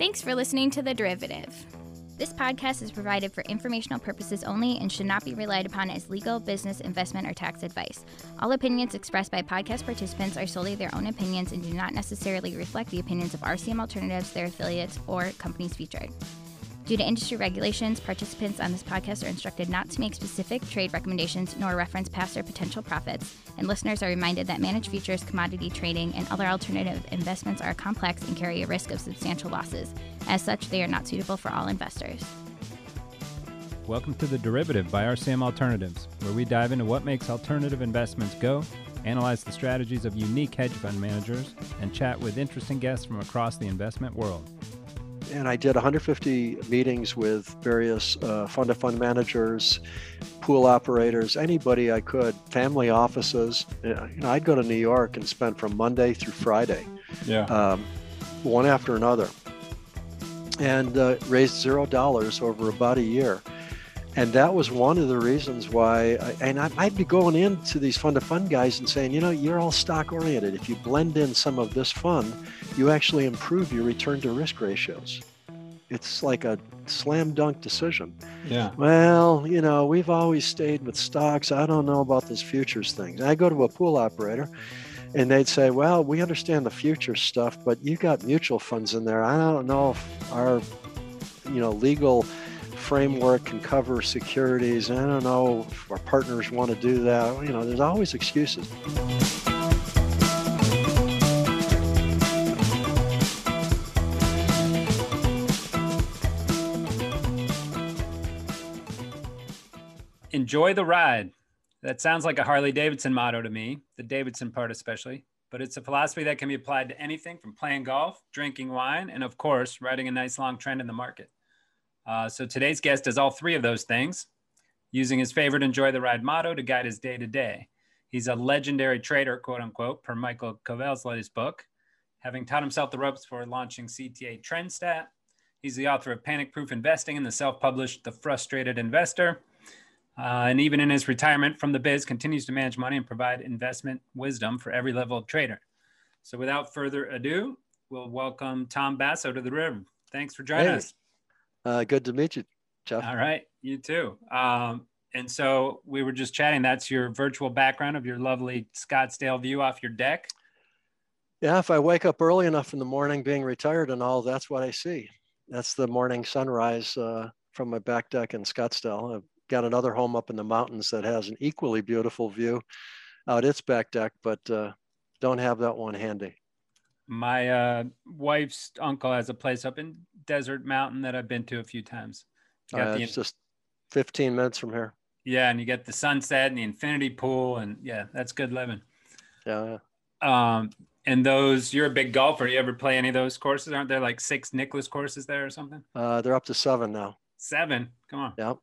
Thanks for listening to The Derivative. This podcast is provided for informational purposes only and should not be relied upon as legal, business, investment, or tax advice. All opinions expressed by podcast participants are solely their own opinions and do not necessarily reflect the opinions of RCM Alternatives, their affiliates, or companies featured. Due to industry regulations, participants on this podcast are instructed not to make specific trade recommendations nor reference past or potential profits, and listeners are reminded that managed futures, commodity trading, and other alternative investments are complex and carry a risk of substantial losses. As such, they are not suitable for all investors. Welcome to The Derivative by RCM Alternatives, where we dive into what makes alternative investments go, analyze the strategies of unique hedge fund managers, and chat with interesting guests from across the investment world and I did 150 meetings with various uh, fund of fund managers, pool operators, anybody I could, family offices. You know, I'd go to New York and spend from Monday through Friday, yeah, um, one after another, and uh, raised zero dollars over about a year. And that was one of the reasons why, I, and I, I'd be going into these fund of fund guys and saying, you know, you're all stock oriented. If you blend in some of this fund, you actually improve your return to risk ratios. It's like a slam dunk decision. Yeah. Well, you know, we've always stayed with stocks. I don't know about this futures thing. I go to a pool operator and they'd say, well, we understand the futures stuff, but you got mutual funds in there. I don't know if our, you know, legal framework can cover securities. I don't know if our partners want to do that. You know, there's always excuses. Enjoy the ride. That sounds like a Harley Davidson motto to me, the Davidson part especially, but it's a philosophy that can be applied to anything from playing golf, drinking wine, and of course, riding a nice long trend in the market. Uh, so today's guest does all three of those things, using his favorite enjoy the ride motto to guide his day to day. He's a legendary trader, quote unquote, per Michael Covel's latest book, having taught himself the ropes for launching CTA TrendStat. He's the author of Panic Proof Investing and the self published The Frustrated Investor uh, and even in his retirement from the biz, continues to manage money and provide investment wisdom for every level of trader. So, without further ado, we'll welcome Tom Basso to the room. Thanks for joining hey. us. Uh, good to meet you, Jeff. All right, you too. Um, and so we were just chatting. That's your virtual background of your lovely Scottsdale view off your deck. Yeah, if I wake up early enough in the morning, being retired and all, that's what I see. That's the morning sunrise uh, from my back deck in Scottsdale. Got another home up in the mountains that has an equally beautiful view out its back deck, but uh, don't have that one handy. My uh, wife's uncle has a place up in Desert Mountain that I've been to a few times. Uh, the, it's just 15 minutes from here. Yeah, and you get the sunset and the infinity pool, and yeah, that's good living. Yeah. Um, and those, you're a big golfer. You ever play any of those courses? Aren't there like six Nicklaus courses there or something? Uh, they're up to seven now. Seven. Come on. Yep.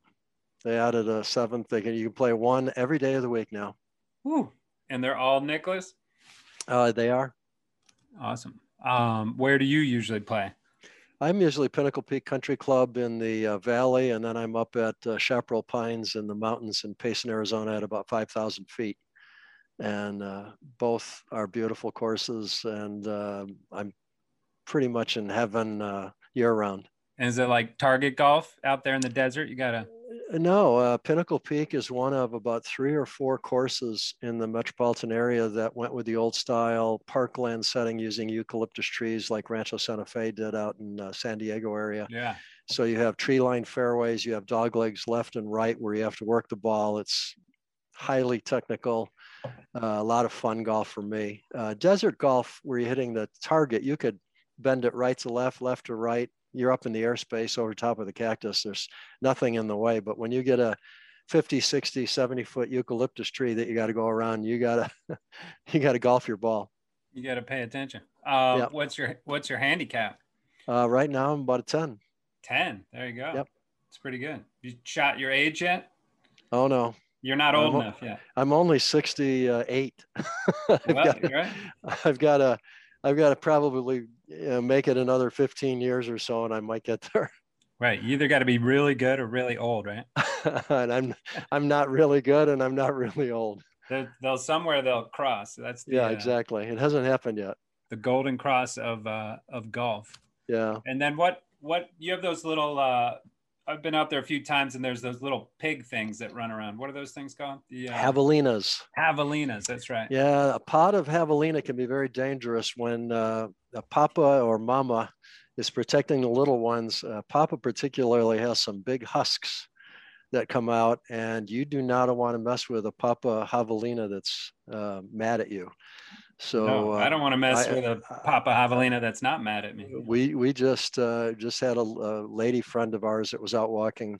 They added a seventh. They can you can play one every day of the week now. Woo. And they're all Nicklaus? Uh, they are. Awesome. Um, where do you usually play? I'm usually Pinnacle Peak Country Club in the uh, valley, and then I'm up at uh, Chaparral Pines in the mountains in Payson, Arizona, at about 5,000 feet. And uh, both are beautiful courses, and uh, I'm pretty much in heaven uh, year round. And is it like target golf out there in the desert? You gotta no, uh, Pinnacle Peak is one of about three or four courses in the metropolitan area that went with the old style parkland setting using eucalyptus trees like Rancho Santa Fe did out in uh, San Diego area. Yeah. So you have tree lined fairways, you have dog legs left and right where you have to work the ball. It's highly technical, uh, a lot of fun golf for me. Uh, desert golf, where you're hitting the target, you could bend it right to left, left to right, you're up in the airspace over top of the cactus. There's nothing in the way. But when you get a 50, 60, 70 foot eucalyptus tree that you got to go around, you got to, you got to golf your ball. You got to pay attention. Uh, yep. What's your, what's your handicap? Uh, right now I'm about a 10. 10. There you go. Yep. It's pretty good. You shot your age yet? Oh no. You're not old I'm, enough yet. I'm only 68. I've, well, got, right. I've got a, I've got to probably make it another 15 years or so, and I might get there. Right. You either got to be really good or really old, right? and I'm I'm not really good, and I'm not really old. They'll, they'll somewhere they'll cross. That's the, yeah, uh, exactly. It hasn't happened yet. The golden cross of uh, of golf. Yeah. And then what? What you have those little? uh I've been out there a few times, and there's those little pig things that run around. What are those things called? The uh, javelinas. Javelinas. That's right. Yeah, a pod of javelina can be very dangerous when uh, a papa or mama is protecting the little ones. Uh, papa particularly has some big husks that come out, and you do not want to mess with a papa javelina that's uh, mad at you. So no, I don't want to mess I, with a Papa Javelina that's not mad at me. We we just uh, just had a, a, lady friend of ours that was out walking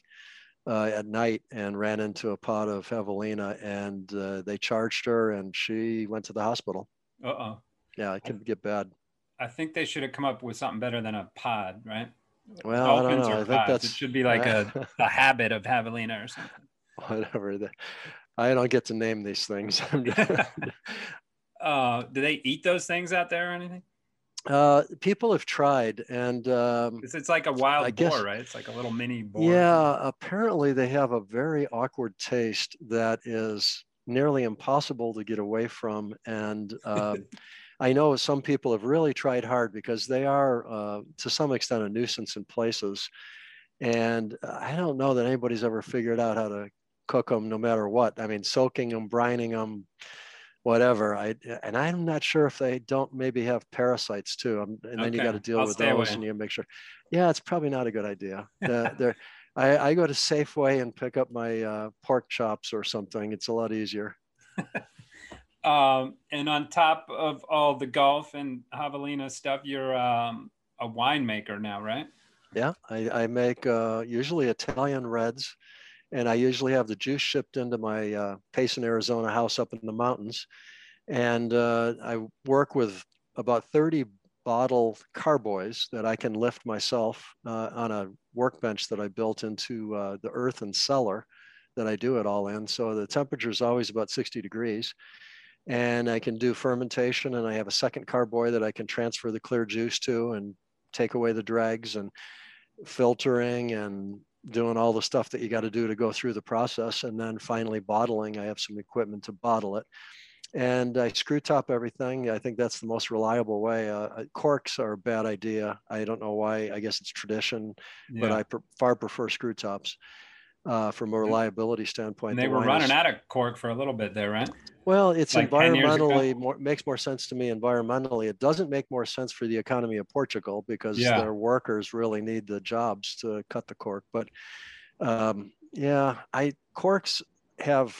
uh, at night and ran into a pod of Javelina, and uh, they charged her, and she went to the hospital. Uh oh. Yeah, it can get bad. I think they should have come up with something better than a pod, right? Well, Dolphins I don't know. I think that's it should be like a, a habit of Javelina or something. Whatever. The, I don't get to name these things. uh, do they eat those things out there or anything? Uh, people have tried, and um, it's, it's like a wild I boar, guess, right? It's like a little mini boar. Yeah, apparently they have a very awkward taste that is nearly impossible to get away from, and uh, I know some people have really tried hard because they are, uh, to some extent, a nuisance in places. And I don't know that anybody's ever figured out how to cook them, no matter what. I mean, soaking them, brining them, whatever. I and I'm not sure if they don't maybe have parasites too. and then you got to deal I'll with those, away. and you make sure. Yeah, it's probably not a good idea. The, I, I, go to Safeway and pick up my uh, pork chops or something. It's a lot easier. um, and on top of all the golf and javelina stuff, you're um, a winemaker now, right? Yeah, I, I make uh, usually Italian reds and I usually have the juice shipped into my uh, Payson, Arizona house up in the mountains. And uh, I work with about 30 bottle carboys that I can lift myself uh, on a workbench that I built into uh, the earth and cellar that I do it all in. So the temperature is always about 60 degrees. And I can do fermentation, and I have a second carboy that I can transfer the clear juice to and take away the dregs and filtering and doing all the stuff that you got to do to go through the process. And then finally bottling, I have some equipment to bottle it. And I screw top everything. I think that's the most reliable way. Uh, uh corks are a bad idea. I don't know why. I guess it's tradition, yeah. but I pr- far prefer screw tops uh, from a reliability standpoint. And they the were running is, out of cork for a little bit there, right? Well, it's like environmentally more makes more sense to me environmentally. It doesn't make more sense for the economy of Portugal because yeah. their workers really need the jobs to cut the cork. But um, yeah, I corks have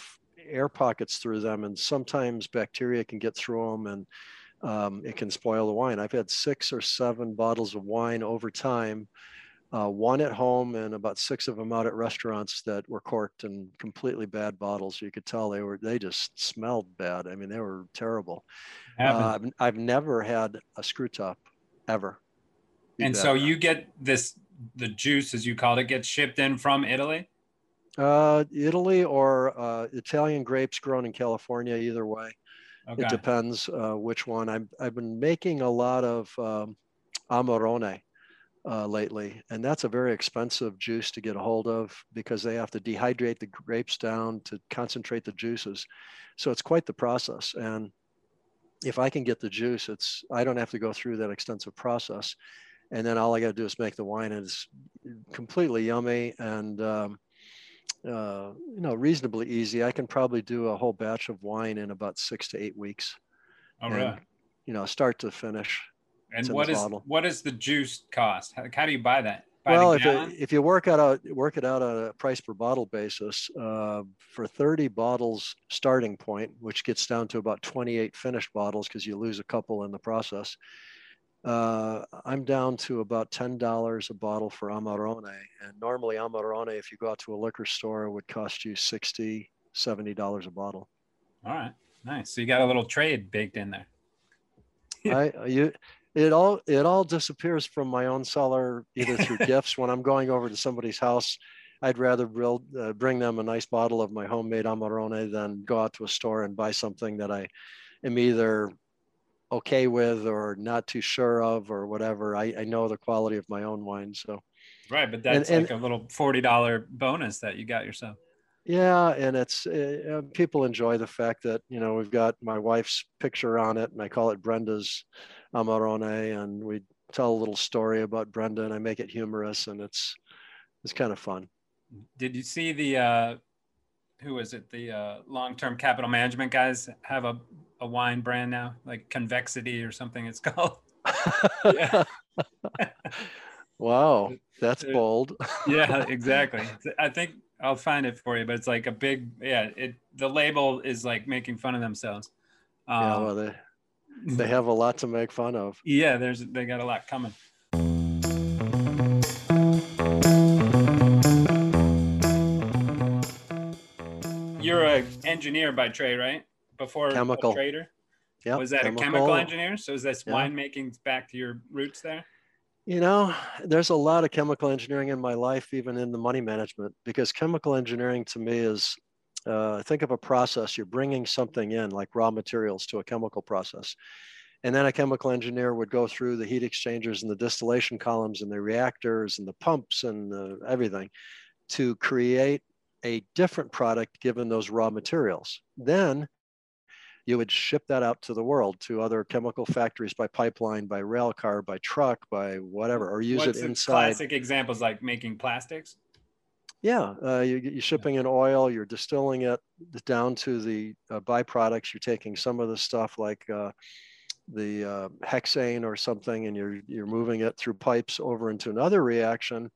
air pockets through them, and sometimes bacteria can get through them, and um, it can spoil the wine. I've had six or seven bottles of wine over time uh, one at home and about six of them out at restaurants that were corked and completely bad bottles. You could tell they were they just smelled bad. I mean, they were terrible. Uh, I've, I've never had a screw top ever. And so you get this the juice as you called it gets shipped in from Italy. Uh, Italy or uh, Italian grapes grown in California. Either way, okay. it depends uh, which one. I've I've been making a lot of um, Amarone uh, lately. And that's a very expensive juice to get a hold of because they have to dehydrate the grapes down to concentrate the juices. So it's quite the process. And if I can get the juice, it's I don't have to go through that extensive process. And then all I got to do is make the wine, and it's completely yummy and um, uh, you know reasonably easy. I can probably do a whole batch of wine in about six to eight weeks. All and, right. You know, start to finish. And what is bottle. what is the juice cost? How, how do you buy that? Well, if, it, if you work out a, work it out on a price per bottle basis, uh, for 30 bottles starting point, which gets down to about 28 finished bottles because you lose a couple in the process, uh, I'm down to about $10 a bottle for Amarone. And normally Amarone, if you go out to a liquor store, would cost you 60 $70 a bottle. All right. Nice. So you got a little trade baked in there. I you it all it all disappears from my own cellar either through gifts. When i'm going over to somebody's house i'd rather build, uh, bring them a nice bottle of my homemade amarone than go out to a store and buy something that i am either okay with or not too sure of or whatever. I, I know the quality of my own wine so. Right but that's and, like and, a little $40 bonus that you got yourself yeah, and it's uh, people enjoy the fact that you know we've got my wife's picture on it, and I call it Brenda's Amarone, and we tell a little story about Brenda and I make it humorous and it's it's kind of fun. Did you see the uh, who is it? The uh, long-term capital management guys have a, a wine brand now, like Convexity or something. It's called. wow, that's bold. yeah, exactly. I think I'll find it for you, but it's like a big yeah. It the label is like making fun of themselves. Um, yeah, well, they they have a lot to make fun of. Yeah, there's they got a lot coming. You're an engineer by trade, right? Before chemical trader. Yeah. Was that chemical. a chemical engineer? So is this yep. winemaking back to your roots there? You know, there's a lot of chemical engineering in my life, even in the money management, because chemical engineering to me is uh, think of a process. You're bringing something in, like raw materials, to a chemical process. And then a chemical engineer would go through the heat exchangers and the distillation columns and the reactors and the pumps and the, everything to create a different product given those raw materials. Then you would ship that out to the world to other chemical factories by pipeline, by rail car, by truck, by whatever, or use What's it inside. Classic examples like making plastics. Yeah, uh, you, are shipping in oil, you're distilling it down to the uh, byproducts. You're taking some of the stuff like uh, the uh, hexane or something, and you're you're moving it through pipes over into another reaction,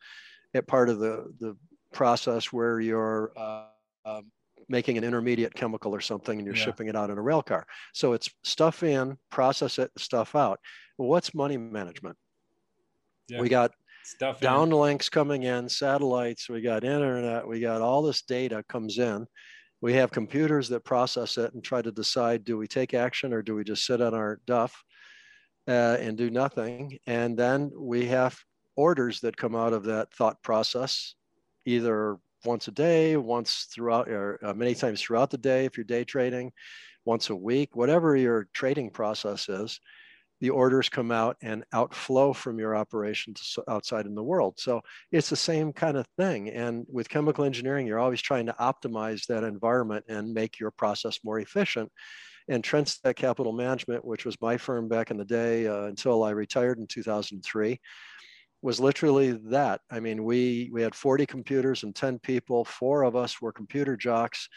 at part of the the process where you're uh, um, making an intermediate chemical or something and you're yeah. shipping it out in a rail car. So it's stuff in, process it, stuff out. Well, what's money management? Yeah. We got stuff downlinks in. coming in, satellites, we got internet, we got all this data comes in. We have computers that process it and try to decide do we take action or do we just sit on our duff uh, and do nothing? And then we have orders that come out of that thought process, either once a day, once throughout, or uh, many times throughout the day if you're day trading, once a week, whatever your trading process is, the orders come out and outflow from your operation to outside in the world. So it's the same kind of thing. And with chemical engineering, you're always trying to optimize that environment and make your process more efficient. And Trendstat Capital Management, which was my firm back in the day uh, until I retired in 2003, was literally that. I mean, we we had 40 computers and 10 people. Four of us were computer jocks.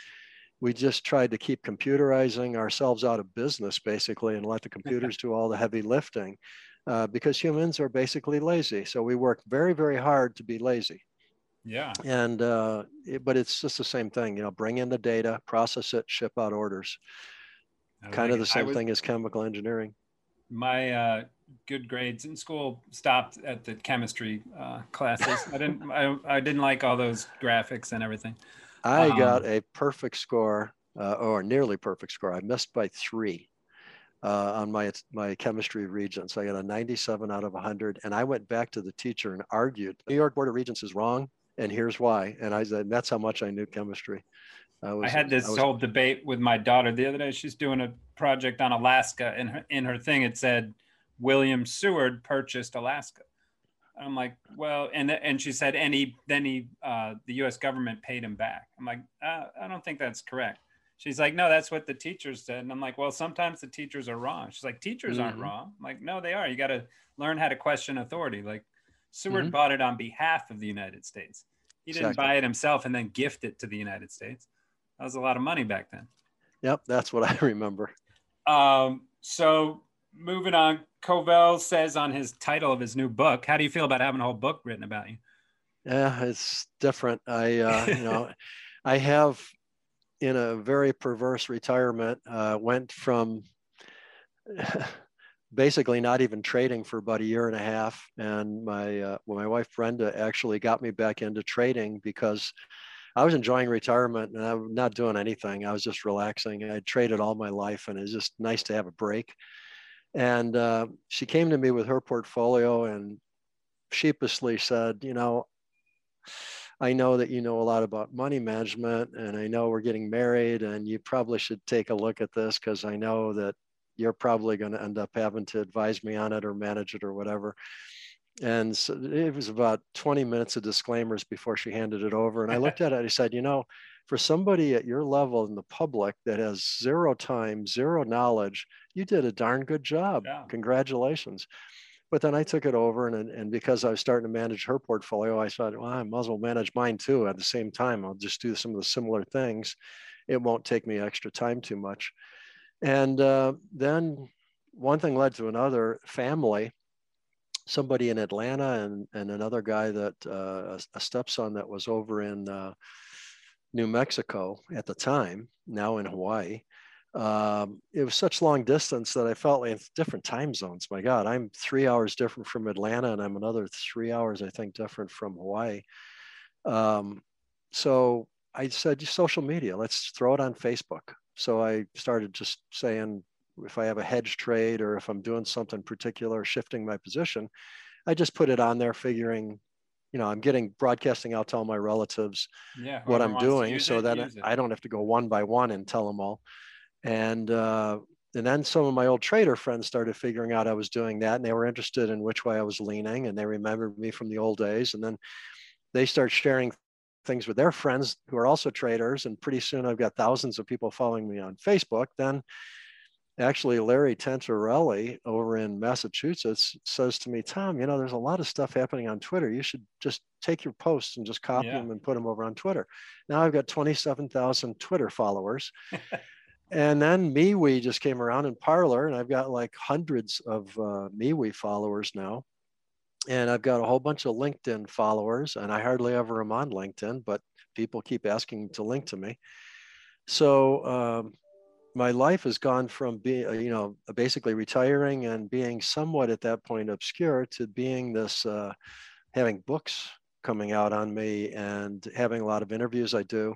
We just tried to keep computerizing ourselves out of business, basically, and let the computers do all the heavy lifting, uh, because humans are basically lazy. So we worked very, very hard to be lazy. Yeah. And uh, it, but it's just the same thing. You know, bring in the data, process it, ship out orders. kind of the same was, thing as chemical engineering. My uh, good grades in school stopped at the chemistry uh, classes. I didn't I, I didn't like all those graphics and everything. I um, got a perfect score uh, or nearly perfect score. I missed by three uh, on my my chemistry regents. I got a 97 out of 100, and I went back to the teacher and argued. New York Board of Regents is wrong, and here's why. And I said that's how much I knew chemistry. I, was, I had this I was, whole debate with my daughter the other day. She's doing a project on Alaska, and her, in her thing it said William Seward purchased Alaska. I'm like, well, and and she said, and he then he uh, the U.S. government paid him back. I'm like, uh, I don't think that's correct. She's like, no, that's what the teachers said. And I'm like, well, sometimes the teachers are wrong. She's like, teachers mm-hmm. aren't wrong. I'm like, no, they are. You got to learn how to question authority. Like Seward mm-hmm. bought it on behalf of the United States. He didn't exactly. buy it himself and then gift it to the United States. That was a lot of money back then. Yep, that's what I remember. Um, so moving on, Covel says on his title of his new book, how do you feel about having a whole book written about you? Yeah, it's different. I, uh, you know, I have in a very perverse retirement, uh, went from basically not even trading for about a year and a half. And my, uh, well, my wife Brenda actually got me back into trading because I was enjoying retirement and I'm not doing anything. I was just relaxing. I traded all my life and it's just nice to have a break. And uh, she came to me with her portfolio and sheepishly said, you know, I know that you know a lot about money management and I know we're getting married and you probably should take a look at this because I know that you're probably going to end up having to advise me on it or manage it or whatever. And so it was about 20 minutes of disclaimers before she handed it over. And I looked at it and I said, you know, for somebody at your level in the public that has zero time, zero knowledge, you did a darn good job. Yeah. Congratulations. But then I took it over, and and because I was starting to manage her portfolio, I thought, well, I might as well manage mine too at the same time. I'll just do some of the similar things. It won't take me extra time too much. And uh, then one thing led to another. Family, somebody in Atlanta, and and another guy that uh, a stepson that was over in uh, New Mexico at the time, now in Hawaii um, it was such long distance that I felt like different time zones. My God, I'm three hours different from Atlanta, and I'm another three hours, I think, different from Hawaii. Um, so I said, social media, let's throw it on Facebook. So I started just saying, if I have a hedge trade or if I'm doing something particular, shifting my position, I just put it on there, figuring, you know, I'm getting broadcasting out to all my relatives yeah, what I'm doing, so that I don't have to go one by one and tell them all. And uh, and then some of my old trader friends started figuring out I was doing that, and they were interested in which way I was leaning, and they remembered me from the old days, and then they start sharing things with their friends who are also traders, and pretty soon I've got thousands of people following me on Facebook. Then actually Larry Tentarelli over in Massachusetts says to me, Tom, you know, there's a lot of stuff happening on Twitter. You should just take your posts and just copy yeah. them and put them over on Twitter. Now I've got 27,000 Twitter followers. and then MeWe just came around in Parler, and I've got like hundreds of uh, MeWe followers now. And I've got a whole bunch of LinkedIn followers, and I hardly ever am on LinkedIn, but people keep asking to link to me. So um, my life has gone from being, you know, basically retiring and being somewhat at that point obscure to being this, uh, having books coming out on me and having a lot of interviews I do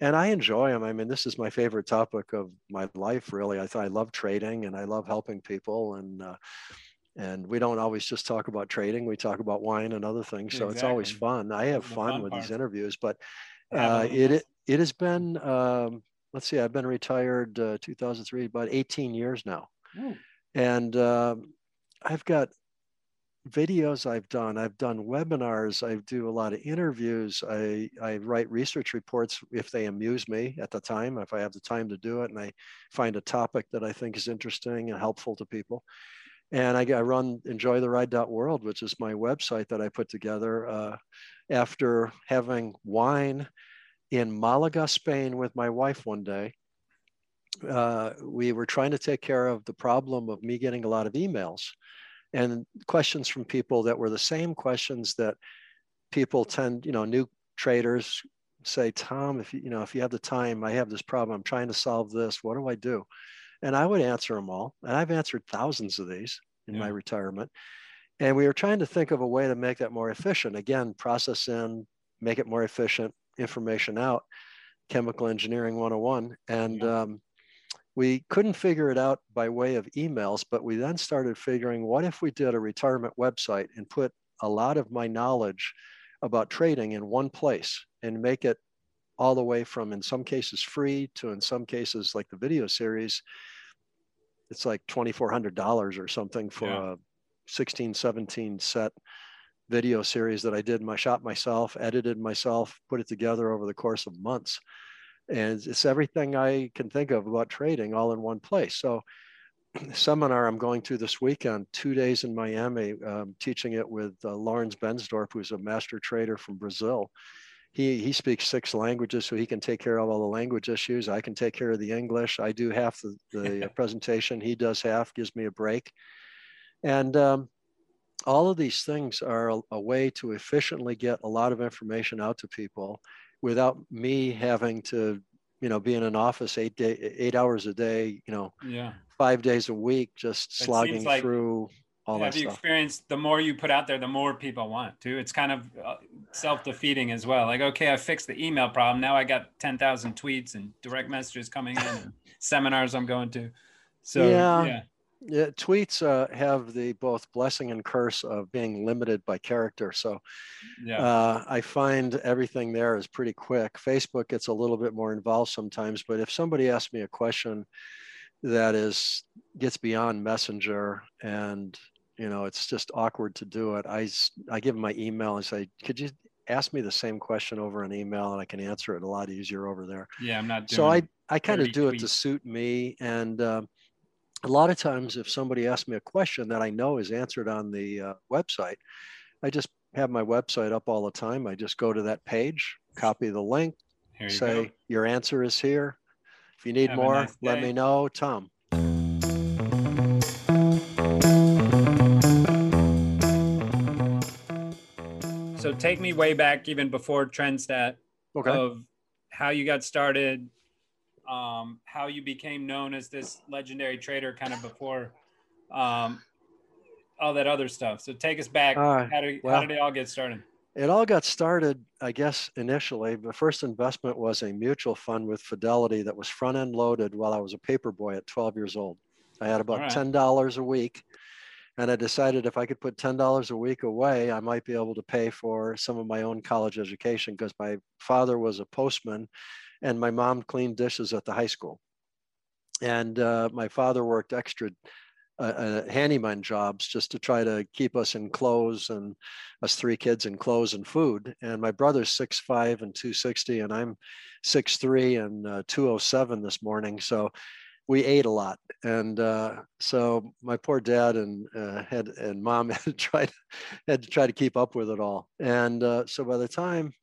and I enjoy them. I mean, this is my favorite topic of my life, really. I, I love trading and I love helping people. And uh, and we don't always just talk about trading; we talk about wine and other things. So exactly. it's always fun. I have fun, fun, with part. these interviews, but uh, it, it it has been. Um, let's see, I've been retired uh, 2003, about 18 years now, Ooh. and um, I've got videos I've done. I've done webinars. I do a lot of interviews. I, I write research reports if they amuse me at the time, if I have the time to do it, and I find a topic that I think is interesting and helpful to people. And I, I run enjoytheride.world, which is my website that I put together uh, after having wine in Malaga, Spain with my wife one day. Uh, we were trying to take care of the problem of me getting a lot of emails and questions from people that were the same questions that people tend, you know, new traders say, Tom, if you, you know, if you have the time, I have this problem, I'm trying to solve this, what do I do? And I would answer them all. And I've answered thousands of these in yeah. my retirement. And we were trying to think of a way to make that more efficient. Again, process in, make it more efficient, information out, chemical engineering 101. And yeah. um, we couldn't figure it out by way of emails, but we then started figuring what if we did a retirement website and put a lot of my knowledge about trading in one place and make it all the way from in some cases free to in some cases like the video series it's like $2400 or something for yeah. a 16 17 set video series that i did in my shop myself edited myself put it together over the course of months and it's everything I can think of about trading all in one place. So seminar I'm going to this weekend, two days in Miami, um, teaching it with uh, Laurens Bensdorp, who's a master trader from Brazil. He, he speaks six languages, so he can take care of all the language issues. I can take care of the English. I do half the, the presentation. He does half, gives me a break. And um, all of these things are a, a way to efficiently get a lot of information out to people without me having to you know be in an office eight day eight hours a day you know yeah. five days a week just slogging like, through all yeah, that stuff. experienced the more you put out there the more people want to. It's kind of uh, self-defeating as well. Like okay i fixed the email problem. Now i got 10,000 tweets and direct messages coming in and seminars i'm going to. So yeah, yeah yeah, tweets uh, have the both blessing and curse of being limited by character. So yeah. uh, I find everything there is pretty quick. Facebook gets a little bit more involved sometimes, but if somebody asks me a question that is gets beyond Messenger and you know it's just awkward to do it, I I give them my email and say, could you ask me the same question over an email and I can answer it a lot easier over there. Yeah, I'm not. so I I kind of do tweets. it to suit me and. Um, a lot of times if somebody asks me a question that I know is answered on the uh, website, I just have my website up all the time. I just go to that page, copy the link, you say go. your answer is here. If you need Have more, nice let me know, Tom. So take me way back, even before Trendstat, Okay. of how you got started, um, how you became known as this legendary trader, kind of before um, all that other stuff. So take us back. Right. how, did, Well- how did it all get started? It all got started, I guess, initially. The first investment was a mutual fund with Fidelity that was front end loaded while I was a paper boy at 12 years old. I had about right. $10 a week. And I decided if I could put $10 a week away, I might be able to pay for some of my own college education because my father was a postman and my mom cleaned dishes at the high school. And uh, my father worked extra uh, uh, handyman jobs just to try to keep us in clothes and us three kids in clothes and food. And my brother's six five and 260, and I'm six three and uh, 207 this morning. So we ate a lot. And uh, so my poor dad and uh, had and mom had to try to, had to try to keep up with it all. And uh, so by the time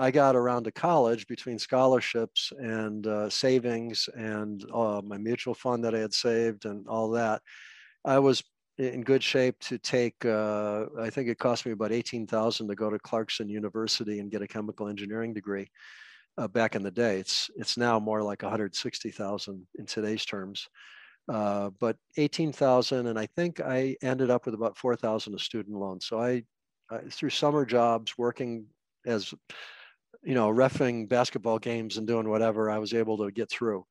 I got around to college between scholarships and uh, savings and uh, my mutual fund that I had saved and all that, I was in good shape to take. Uh, I think it cost me about eighteen thousand to go to Clarkson University and get a chemical engineering degree. Uh, back in the day, it's it's now more like one hundred sixty thousand in today's terms. Uh, but eighteen thousand, and I think I ended up with about four thousand of student loans. So I, I through summer jobs working as you know, refing basketball games and doing whatever, I was able to get through.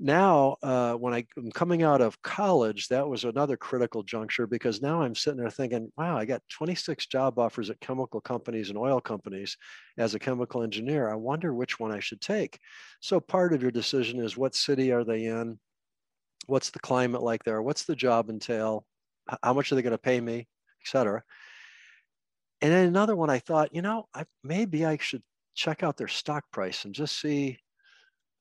Now, uh, when I, am coming out of college, that was another critical juncture because now I'm sitting there thinking, wow, I got 26 job offers at chemical companies and oil companies as a chemical engineer. I wonder which one I should take. So, part of your decision is what city are they in? What's the climate like there? What's the job entail? How much are they going to pay me, et cetera? And then another one, I thought, you know, I, maybe I should check out their stock price and just see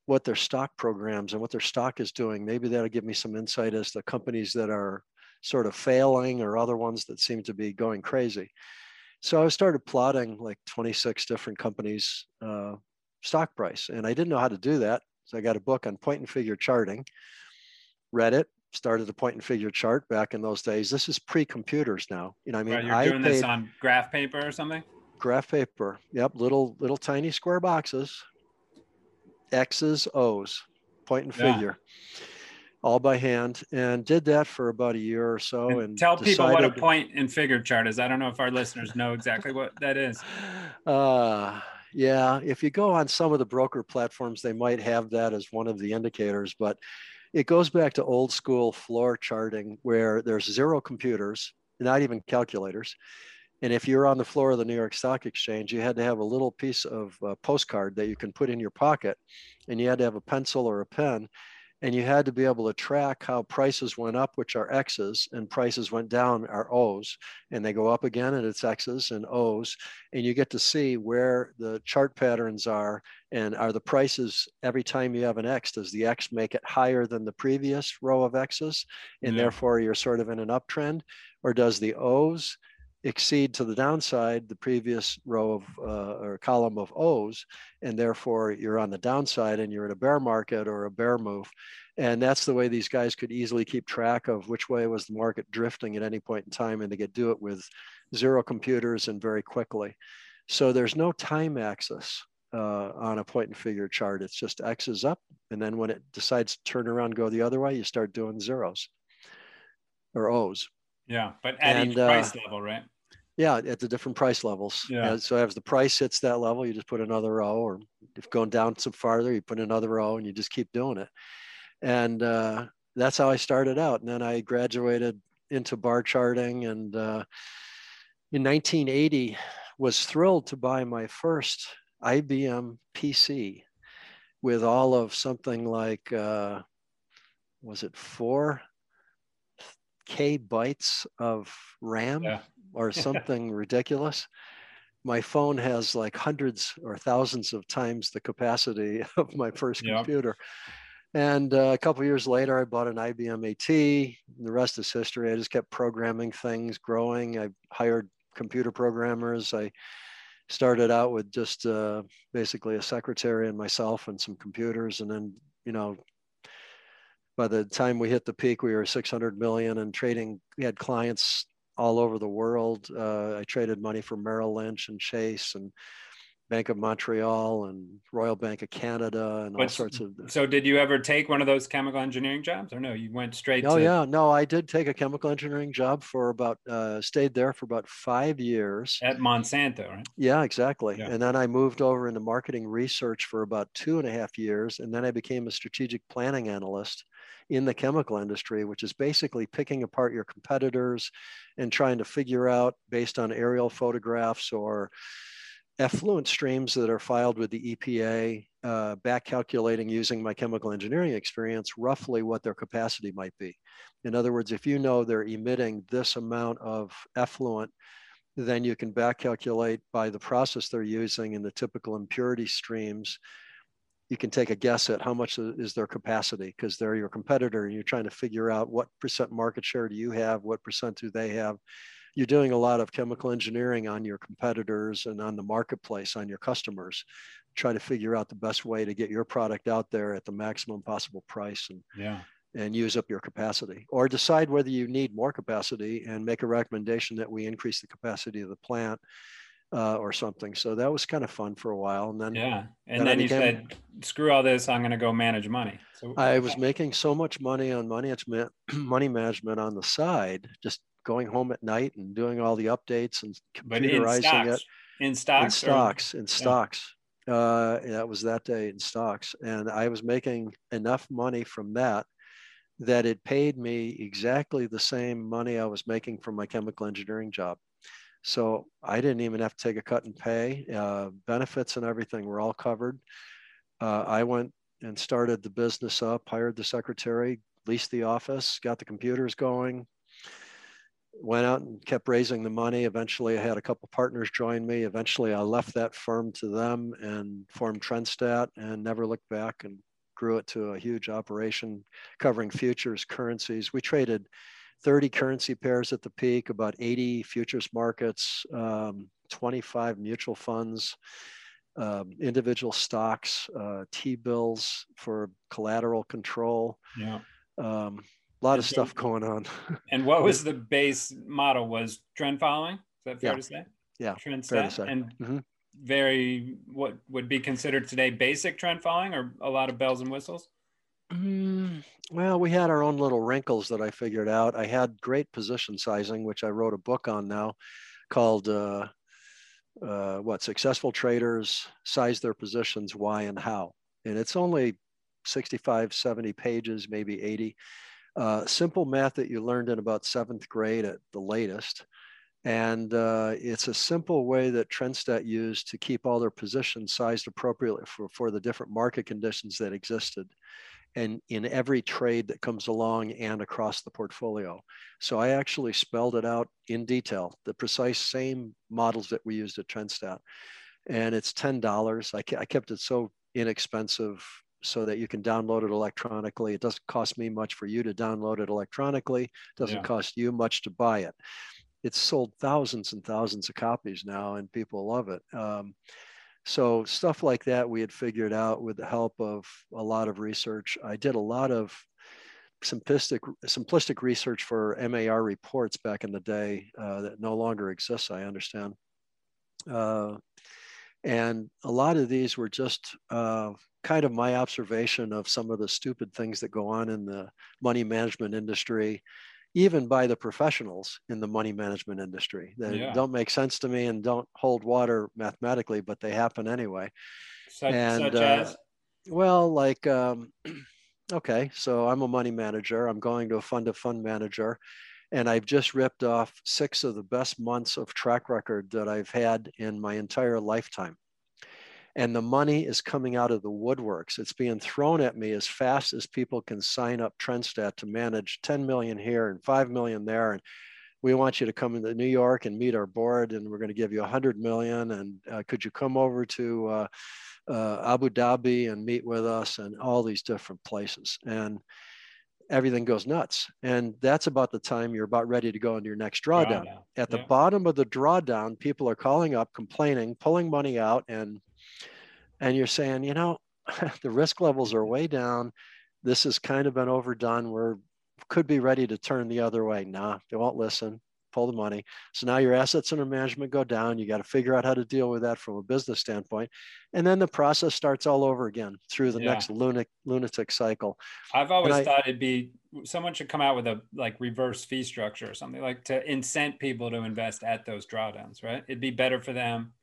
what their stock programs and what their stock is doing. Maybe that'll give me some insight as to companies that are sort of failing or other ones that seem to be going crazy. So I started plotting like 26 different companies' uh, stock price, and I didn't know how to do that. So I got a book on point and figure charting, read it, started a point and figure chart back in those days. This is pre-computers now. You know, I mean, right, you're I doing paid this on graph paper or something? Graph paper. Yep, little little tiny square boxes. X's, O's, point and Yeah. figure, all by hand, and did that for about a year or so. And And tell people what a point and figure chart is. I don't know if our listeners know exactly what that is. Uh, yeah, if you go on some of the broker platforms, they might have that as one of the indicators, but it goes back to old school floor charting where there's zero computers, not even calculators. And if you're on the floor of the New York Stock Exchange, you had to have a little piece of uh, postcard that you can put in your pocket, and you had to have a pencil or a pen, and you had to be able to track how prices went up, which are X's, and prices went down are O's, and they go up again, and it's X's and O's, and you get to see where the chart patterns are, and are the prices every time you have an X, does the X make it higher than the previous row of X's, and Yeah. therefore you're sort of in an uptrend, or does the O's exceed to the downside the previous row of uh, or column of O's, and therefore you're on the downside and you're in a bear market or a bear move. And that's the way these guys could easily keep track of which way was the market drifting at any point in time, and they could do it with zero computers and very quickly. So there's no time axis uh, on a point and figure chart. It's just X is up, and then when it decides to turn around, go the other way, you start doing zeros or O's. Yeah, but at And, each uh, price level, right? Yeah, at the different price levels. Yeah. So as the price hits that level, you just put another row, or if going down some farther, you put another row, and you just keep doing it. And uh, that's how I started out. And then I graduated into bar charting, and uh, in 1980, was thrilled to buy my first IBM PC with all of something like, uh, was it four K bytes of RAM? Yeah. or something ridiculous. My phone has like hundreds or thousands of times the capacity of my first Yep. computer. And uh, a couple years later, I bought an IBM AT. The rest is history. I just kept programming things, growing. I hired computer programmers. I started out with just uh, basically a secretary and myself and some computers. And then, you know, by the time we hit the peak, we were 600 million and trading. We had clients all over the world. Uh, I traded money for Merrill Lynch and Chase and Bank of Montreal and Royal Bank of Canada and all sorts of. So, did you ever take one of those chemical engineering jobs, or no? You went straight. Oh to... yeah, no, I did take a chemical engineering job for about uh, stayed there for about five years at Monsanto, right? Yeah, exactly. Yeah. And then I moved over into marketing research for about two and a half years, and then I became a strategic planning analyst in the chemical industry, which is basically picking apart your competitors and trying to figure out based on aerial photographs or effluent streams that are filed with the EPA, uh, back calculating using my chemical engineering experience, roughly what their capacity might be. In other words, if you know they're emitting this amount of effluent, then you can back calculate by the process they're using in the typical impurity streams. You can take a guess at how much is their capacity because they're your competitor and you're trying to figure out what percent market share do you have, what percent do they have, you're doing a lot of chemical engineering on your competitors and on the marketplace on your customers try to figure out the best way to get your product out there at the maximum possible price and yeah. and use up your capacity or decide whether you need more capacity and make a recommendation that we increase the capacity of the plant uh, or something so that was kind of fun for a while and then yeah and then, then you became, said screw all this i'm going to go manage money so i was making so much money on money money management on the side just going home at night and doing all the updates and computerizing it in stocks in stocks or? in stocks yeah. uh, that was that day in stocks and i was making enough money from that that it paid me exactly the same money i was making from my chemical engineering job so i didn't even have to take a cut in pay uh, benefits and everything were all covered uh, i went and started the business up hired the secretary leased the office got the computers going went out and kept raising the money. Eventually, I had a couple partners join me. Eventually, I left that firm to them and formed Trendstat and never looked back and grew it to a huge operation covering futures, currencies. We traded 30 currency pairs at the peak, about 80 futures markets, um, 25 mutual funds, um, individual stocks, uh, T bills for collateral control. Yeah. Um, a lot of stuff going on. and what was the base model? Was trend following? Is that fair yeah. to say? Yeah, trend fair say. and mm-hmm. very what would be considered today basic trend following, or a lot of bells and whistles. Mm, well, we had our own little wrinkles that I figured out. I had great position sizing, which I wrote a book on now, called uh, uh, "What Successful Traders Size Their Positions, Why and How," and it's only 65, 70 pages, maybe 80 uh, simple math that you learned in about seventh grade at the latest. And uh, it's a simple way that Trendstat used to keep all their positions sized appropriately for, for the different market conditions that existed and in every trade that comes along and across the portfolio. So I actually spelled it out in detail, the precise same models that we used at Trendstat. And it's $10. I, I kept it so inexpensive so that you can download it electronically. It doesn't cost me much for you to download it electronically. It doesn't yeah. cost you much to buy it. It's sold thousands and thousands of copies now, and people love it. Um, so stuff like that we had figured out with the help of a lot of research. I did a lot of simplistic simplistic research for MAR reports back in the day uh, that no longer exists. I understand. Uh, and a lot of these were just uh, kind of my observation of some of the stupid things that go on in the money management industry, even by the professionals in the money management industry that yeah. don't make sense to me and don't hold water mathematically, but they happen anyway. Such, and, such uh, as? Well, like, um, okay, so I'm a money manager. I'm going to a fund of fund manager. And I've just ripped off six of the best months of track record that I've had in my entire lifetime and the money is coming out of the woodworks. It's being thrown at me as fast as people can sign up Trendstat to manage 10 million here and 5 million there. And we want you to come into New York and meet our board, and we're going to give you 100 million. And uh, could you come over to uh, uh, Abu Dhabi and meet with us and all these different places. And everything goes nuts. And that's about the time you're about ready to go into your next drawdown. drawdown. At the bottom of the drawdown, people are calling up, complaining, pulling money out, and and you're saying, you know, the risk levels are way down. This has kind of been overdone. We're could be ready to turn the other way. Nah, they won't listen pull the money. So now your assets under management go down. You got to figure out how to deal with that from a business standpoint. And then the process starts all over again through the yeah. next lunatic, lunatic cycle. I've always I, thought it'd be someone should come out with a like reverse fee structure or something like to incent people to invest at those drawdowns, right? It'd be better for them.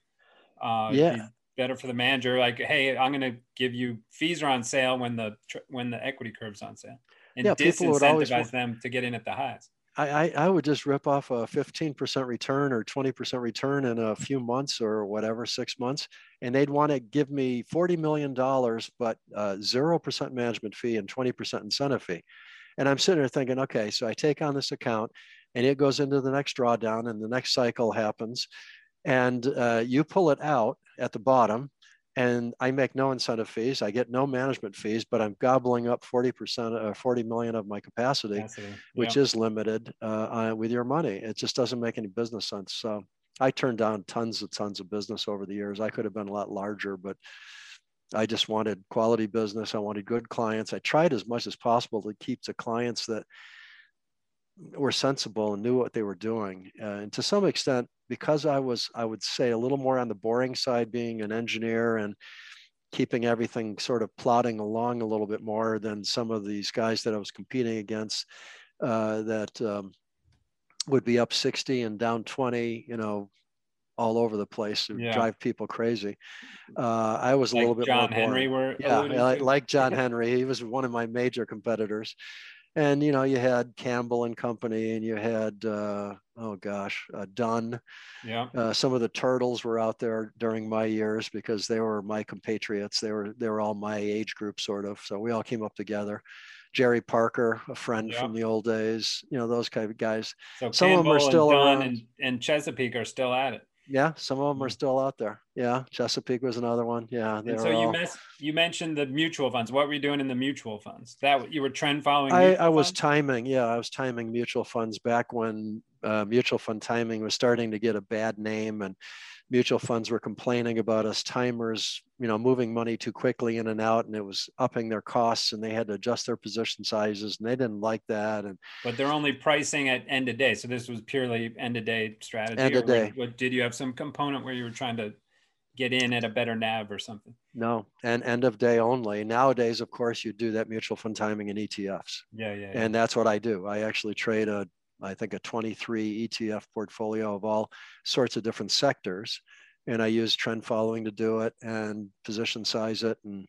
Uh, yeah. Better for the manager, like, hey, I'm going to give you fees are on sale when the when the equity curve's on sale, and yeah, disincentivize them to get in at the highs. I, I would just rip off a 15% return or 20% return in a few months or whatever, six months, and they'd want to give me $40 million, but uh, 0% management fee and 20% incentive fee. And I'm sitting there thinking, okay, so I take on this account and it goes into the next drawdown and the next cycle happens. And uh, you pull it out at the bottom and I make no incentive fees. I get no management fees, but I'm gobbling up 40%, uh, 40 million of my capacity, capacity. which yeah. is limited uh, with your money. It just doesn't make any business sense. So I turned down tons and tons of business over the years. I could have been a lot larger, but I just wanted quality business. I wanted good clients. I tried as much as possible to keep the clients that were sensible and knew what they were doing. Uh, and to some extent, because I was, I would say, a little more on the boring side, being an engineer and keeping everything sort of plodding along a little bit more than some of these guys that I was competing against uh, that um, would be up 60 and down 20, you know, all over the place and yeah. drive people crazy. Uh, I was a little bit John more Henry were yeah, like, like John Henry. He was one of my major competitors and you know you had Campbell and Company, and you had uh, oh gosh, uh, Dunn. Yeah. Uh, some of the Turtles were out there during my years because they were my compatriots. They were they were all my age group, sort of. So we all came up together. Jerry Parker, a friend yeah. from the old days, you know those kind of guys. So some Campbell of them are still and around. And, and Chesapeake are still at it. Yeah, some of them are mm. still out there. Yeah, Chesapeake was another one. Yeah. And so you all... you mentioned the mutual funds. What were you doing in the mutual funds? That you were trend following. I, I was timing. Yeah, I was timing mutual funds back when uh, mutual fund timing was starting to get a bad name, and mutual funds were complaining about us timers, you know, moving money too quickly in and out, and it was upping their costs, and they had to adjust their position sizes, and they didn't like that. And but they're only pricing at end of day, so this was purely end of day strategy. End of day. What, what, did you have some component where you were trying to get in at a better nav or something? No, and end of day only. Nowadays, of course, you do that mutual fund timing in ETFs. Yeah, yeah. yeah. And that's what I do. I actually trade a I think a 23 ETF portfolio of all sorts of different sectors. And I use trend following to do it and position size it. And,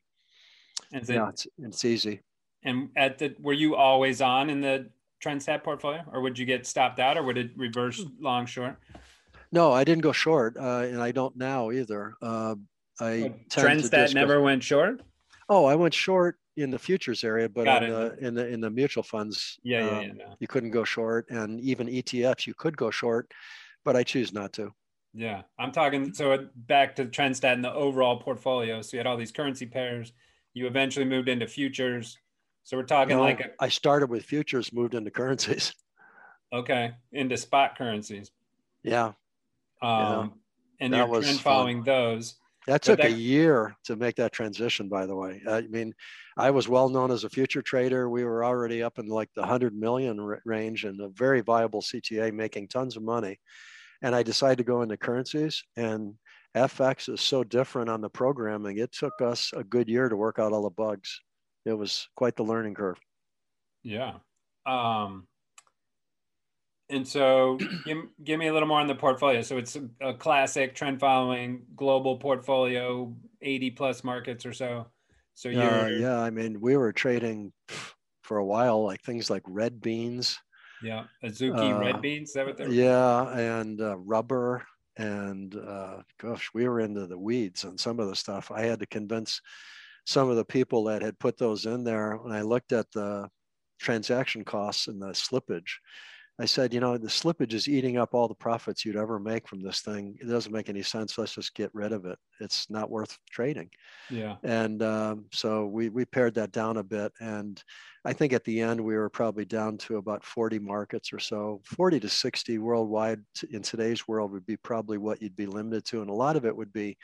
and yeah, it's, it's easy. And at the, were you always on in the TrendStat portfolio or would you get stopped out or would it reverse long short? No, I didn't go short uh, and I don't now either. Uh, I TrendStat never went short. Oh, I went short in the futures area, but in the, in the in the mutual funds, yeah, yeah, um, yeah no. you couldn't go short, and even ETFs you could go short, but I choose not to. Yeah, I'm talking. So back to TrendStat and the overall portfolio. So you had all these currency pairs. You eventually moved into futures. So we're talking no, like a, I started with futures, moved into currencies. Okay, into spot currencies. Yeah. Um, yeah. and that you're trend following those. That took that, a year to make that transition, by the way. I mean, I was well known as a future trader. We were already up in like the 100 million range and a very viable CTA making tons of money. And I decided to go into currencies and FX is so different on the programming. It took us a good year to work out all the bugs. It was quite the learning curve. Yeah. Um, and so give, give me a little more on the portfolio. So it's a, a, classic trend following global portfolio, 80 plus markets or so. So yeah, yeah. I mean, we were trading for a while, like things like red beans. Yeah, Azuki uh, red beans. that what they're yeah, and uh, rubber, and uh, gosh, we were into the weeds on some of the stuff. I had to convince some of the people that had put those in there when I looked at the transaction costs and the slippage I said, you know, the slippage is eating up all the profits you'd ever make from this thing. It doesn't make any sense. Let's just get rid of it. It's not worth trading. Yeah. And um, so we we pared that down a bit, and I think at the end we were probably down to about 40 markets or so. 40 to 60 worldwide in today's world would be probably what you'd be limited to, and a lot of it would be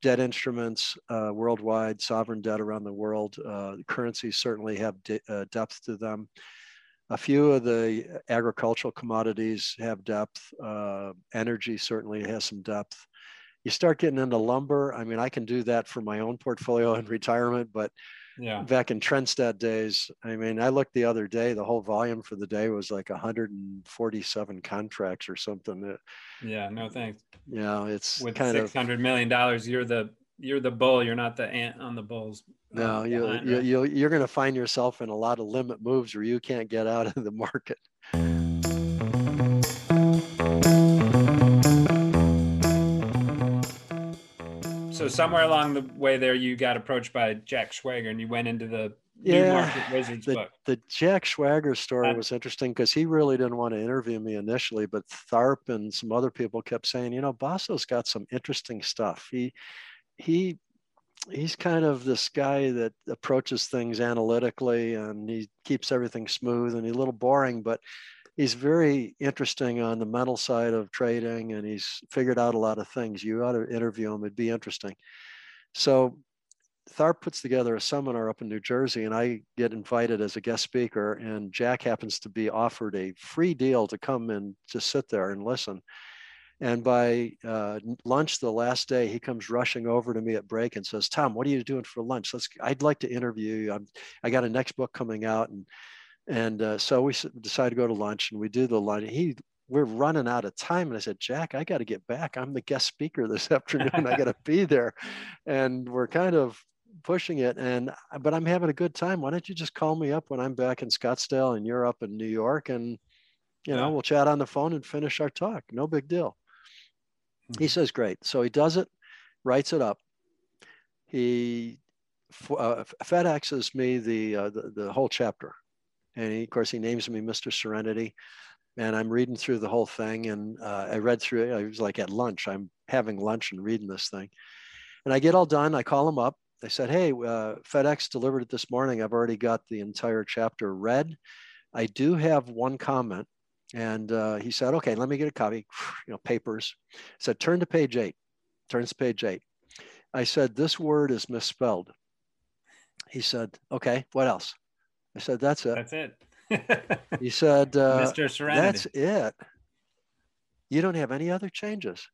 debt instruments uh, worldwide, sovereign debt around the world. Uh, currencies certainly have de- uh, depth to them. A few of the agricultural commodities have depth. Uh, energy certainly has some depth. You start getting into lumber. I mean, I can do that for my own portfolio in retirement, but yeah. back in Trendstat days, I mean, I looked the other day, the whole volume for the day was like 147 contracts or something. That, Yeah, no thanks. Yeah, it's with kind six hundred million dollars, you're the you're the bull. You're not the ant on the bulls. Uh, no, you, you, you, you're going to find yourself in a lot of limit moves where you can't get out of the market. So somewhere along the way there, you got approached by Jack Schwager, and you went into the yeah, New Market Wizards the, book. The Jack Schwager story was interesting because he really didn't want to interview me initially, but Tharp and some other people kept saying, you know, Basso's got some interesting stuff. He he he's kind of this guy that approaches things analytically and he keeps everything smooth and he's a little boring, but he's very interesting on the mental side of trading and he's figured out a lot of things. You ought to interview him, it'd be interesting. So Tharp puts together a seminar up in New Jersey, and I get invited as a guest speaker. And Jack happens to be offered a free deal to come and just sit there and listen. And by uh, lunch the last day, he comes rushing over to me at break and says, "Tom, what are you doing for lunch? Let's. I'd like to interview you. I'm, I got a next book coming out, and and uh, so we decided to go to lunch, and we do the lunch. He we're running out of time. And I said, Jack, I got to get back. I'm the guest speaker this afternoon. I got to be there. And we're kind of pushing it and but i'm having a good time why don't you just call me up when i'm back in scottsdale and you're up in new york and you know yeah. we'll chat on the phone and finish our talk no big deal mm-hmm. he says great so he does it writes it up he uh, fedexes me the, uh, the, the whole chapter and he, of course he names me mr serenity and i'm reading through the whole thing and uh, i read through it i was like at lunch i'm having lunch and reading this thing and i get all done i call him up I said, hey, uh, FedEx delivered it this morning. I've already got the entire chapter read. I do have one comment. And uh, he said, okay, let me get a copy, you know, papers. Said, turn to page eight. Turns to page eight. I said, this word is misspelled. He said, okay, what else? I said, that's it. That's it. he said, uh, Mr. Serenity. That's it. You don't have any other changes.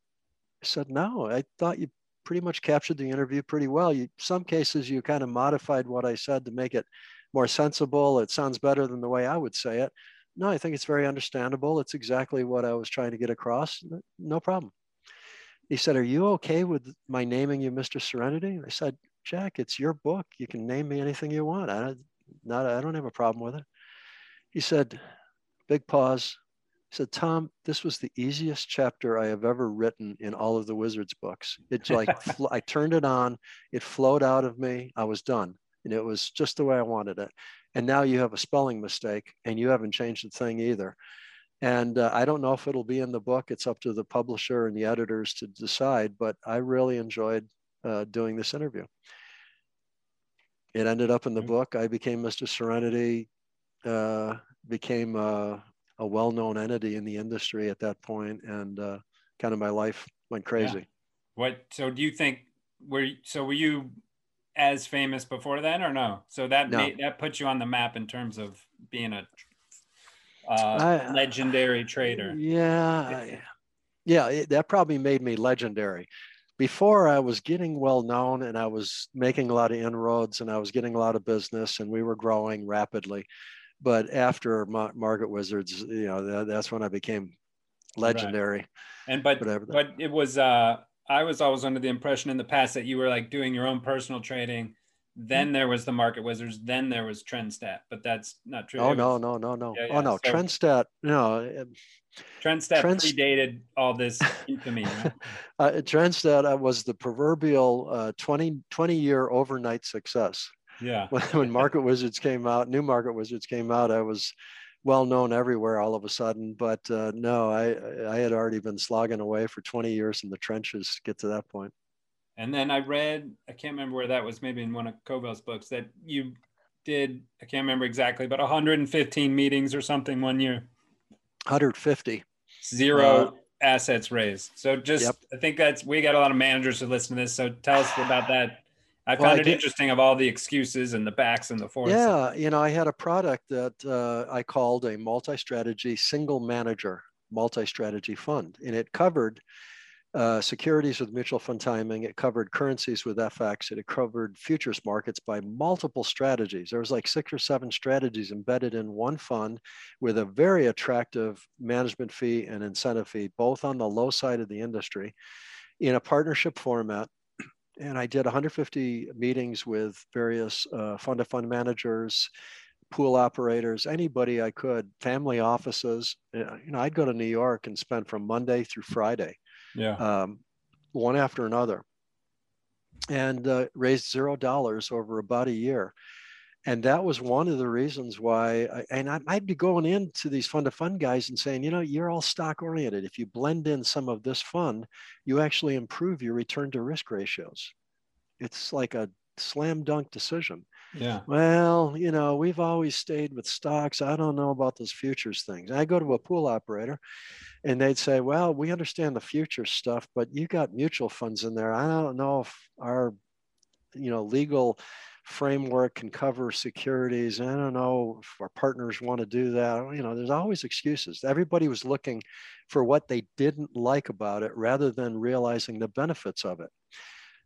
I said, no, I thought you pretty much captured the interview pretty well. You, some cases you kind of modified what I said to make it more sensible. It sounds better than the way I would say it. No, I think it's very understandable. It's exactly what I was trying to get across. No problem. He said, Are you okay with my naming you Mr. Serenity? I said, Jack, it's your book. You can name me anything you want. I, not, I don't have a problem with it. He said, Big pause He said, Tom, this was the easiest chapter I have ever written in all of the Wizards books. It's like I turned it on, it flowed out of me, I was done. And it was just the way I wanted it. And now you have a spelling mistake and you haven't changed the thing either. And uh, I don't know if it'll be in the book. It's up to the publisher and the editors to decide, but I really enjoyed uh, doing this interview. It ended up in the mm-hmm. book. I became Mr. Serenity, uh, became uh, a well-known entity in the industry at that point, and uh, kind of my life went crazy. Yeah. What? So do you think were so were you as famous before then, or no? So that no. made, that puts you on the map in terms of being a uh, I, legendary trader. Yeah, yeah, it, that probably made me legendary. Before I was getting well known and I was making a lot of inroads and I was getting a lot of business and we were growing rapidly but after Ma- Market Wizards, you know, that, that's when I became legendary. Right. And but whatever but it was uh I was always under the impression in the past that you were like doing your own personal trading. Then mm-hmm. there was the Market Wizards. Then there was Trendstat, but that's not true. Oh no, no, no, no. Yeah, yeah. Oh no, so, Trendstat. No, Trendstat Trends, predated all this infamy. Right? uh, Trendstat uh, was the proverbial uh, 20, 20 year overnight success. Yeah. when, when Market Wizards came out, new Market Wizards came out, I was well known everywhere all of a sudden. But uh, no, I, I had already been slogging away for 20 years in the trenches to get to that point. And then I read, I can't remember where that was, maybe in one of Covel's books, that you did, I can't remember exactly, but 115 meetings or something one year. 150. Zero uh, assets raised. So just, yep. I think that's, we got a lot of managers who listen to this. So tell us about that I found well, I it did, interesting of all the excuses and the backs and the forths. Yeah, you know, I had a product that uh, I called a multi-strategy single manager multi-strategy fund, and it covered uh, securities with mutual fund timing. It covered currencies with FX. It covered futures markets by multiple strategies. There was like six or seven strategies embedded in one fund with a very attractive management fee and incentive fee, both on the low side of the industry in a partnership format and I did 150 meetings with various uh, fund of fund managers, pool operators, anybody I could, family offices. You know, I'd go to New York and spend from Monday through Friday, yeah, um, one after another, and uh, raised zero dollars over about a year. And that was one of the reasons why, I, and I, I'd be going into these fund of fund guys and saying, you know, you're all stock oriented. If you blend in some of this fund, you actually improve your return to risk ratios. It's like a slam dunk decision. Yeah. Well, you know, we've always stayed with stocks. I don't know about those futures things. I go to a pool operator and they'd say, well, we understand the future stuff, but you got mutual funds in there. I don't know if our, you know, legal framework can cover securities. I don't know if our partners want to do that. You know, there's always excuses. Everybody was looking for what they didn't like about it rather than realizing the benefits of it.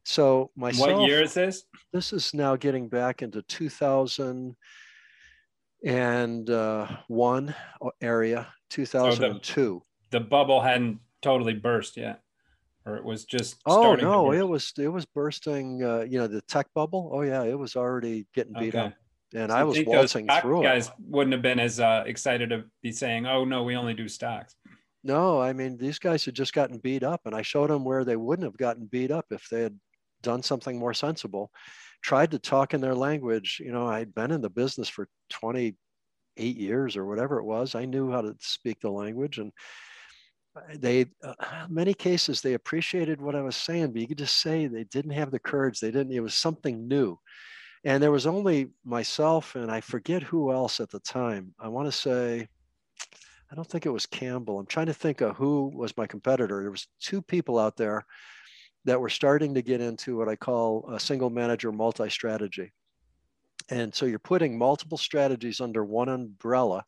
So myself. What year is this? This is now getting back into 2001 uh, area, 2002. So the, the bubble hadn't totally burst yet or it was just oh no it was it was bursting uh, you know the tech bubble oh yeah it was already getting beat okay. up and so I was waltzing through it guys it. wouldn't have been as uh, excited to be saying, "Oh no, we only do stocks." No, I mean these guys had just gotten beat up, and I showed them where they wouldn't have gotten beat up if they had done something more sensible. Tried to talk in their language. You know, I'd been in the business for 28 years or whatever it was. I knew how to speak the language, and they uh, many cases they appreciated what i was saying but you could just say they didn't have the courage they didn't it was something new. And there was only myself and i forget who else at the time. I want to say i don't think it was campbell. I'm trying to think of who was my competitor. There was two people out there that were starting to get into what i call a single manager multi-strategy. And so you're putting multiple strategies under one umbrella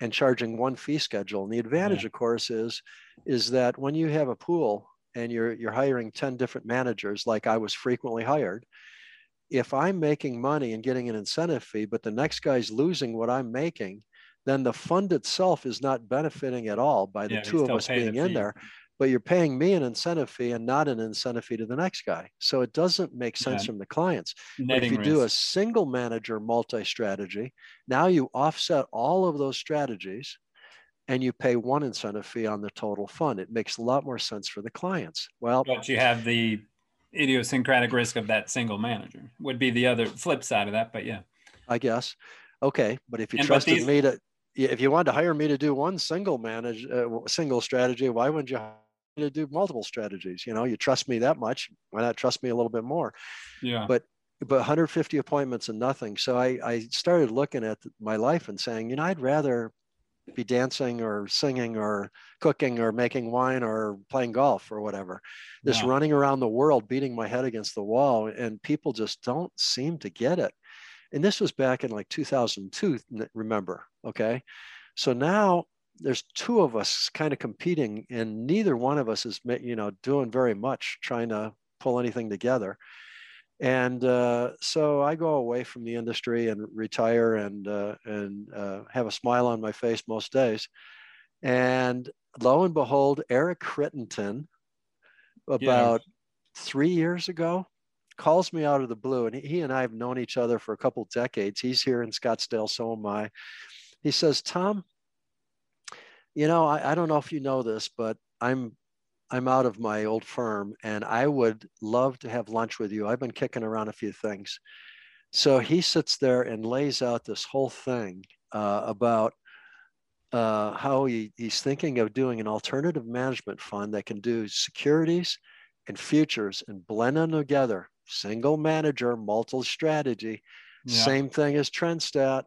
and charging one fee schedule. And the advantage, yeah. of course, is is that when you have a pool and you're you're hiring 10 different managers, like I was frequently hired, if I'm making money and getting an incentive fee, but the next guy's losing what I'm making, then the fund itself is not benefiting at all by the yeah, two of us being in there but you're paying me an incentive fee and not an incentive fee to the next guy. So it doesn't make sense yeah. from the clients. if you risk. do a single manager multi strategy, now you offset all of those strategies and you pay one incentive fee on the total fund. It makes a lot more sense for the clients. Well, but you have the idiosyncratic risk of that single manager would be the other flip side of that. But yeah, I guess. Okay. But if you and trusted these, me to, if you wanted to hire me to do one single manage, uh, single strategy, why wouldn't you to do multiple strategies. You know, you trust me that much. Why not trust me a little bit more? Yeah. But but 150 appointments and nothing. So I, I started looking at my life and saying, you know, I'd rather be dancing or singing or cooking or making wine or playing golf or whatever. This yeah. running around the world, beating my head against the wall, and people just don't seem to get it. And this was back in like 2002, remember? Okay. So now there's two of us kind of competing and neither one of us is you know doing very much trying to pull anything together. And uh, so i go away from the industry and retire and uh, and uh, have a smile on my face most days. And lo and behold eric crittenden about yeah. three years ago calls me out of the blue and he and i have known each other for a couple decades. He's here in scottsdale so am i. He says tom you know, I, I don't know if you know this, but I'm I'm out of my old firm and I would love to have lunch with you. I've been kicking around a few things. So he sits there and lays out this whole thing uh, about uh, how he, he's thinking of doing an alternative management fund that can do securities and futures and blend them together. Single manager, multi strategy, yeah. same thing as Trendstat.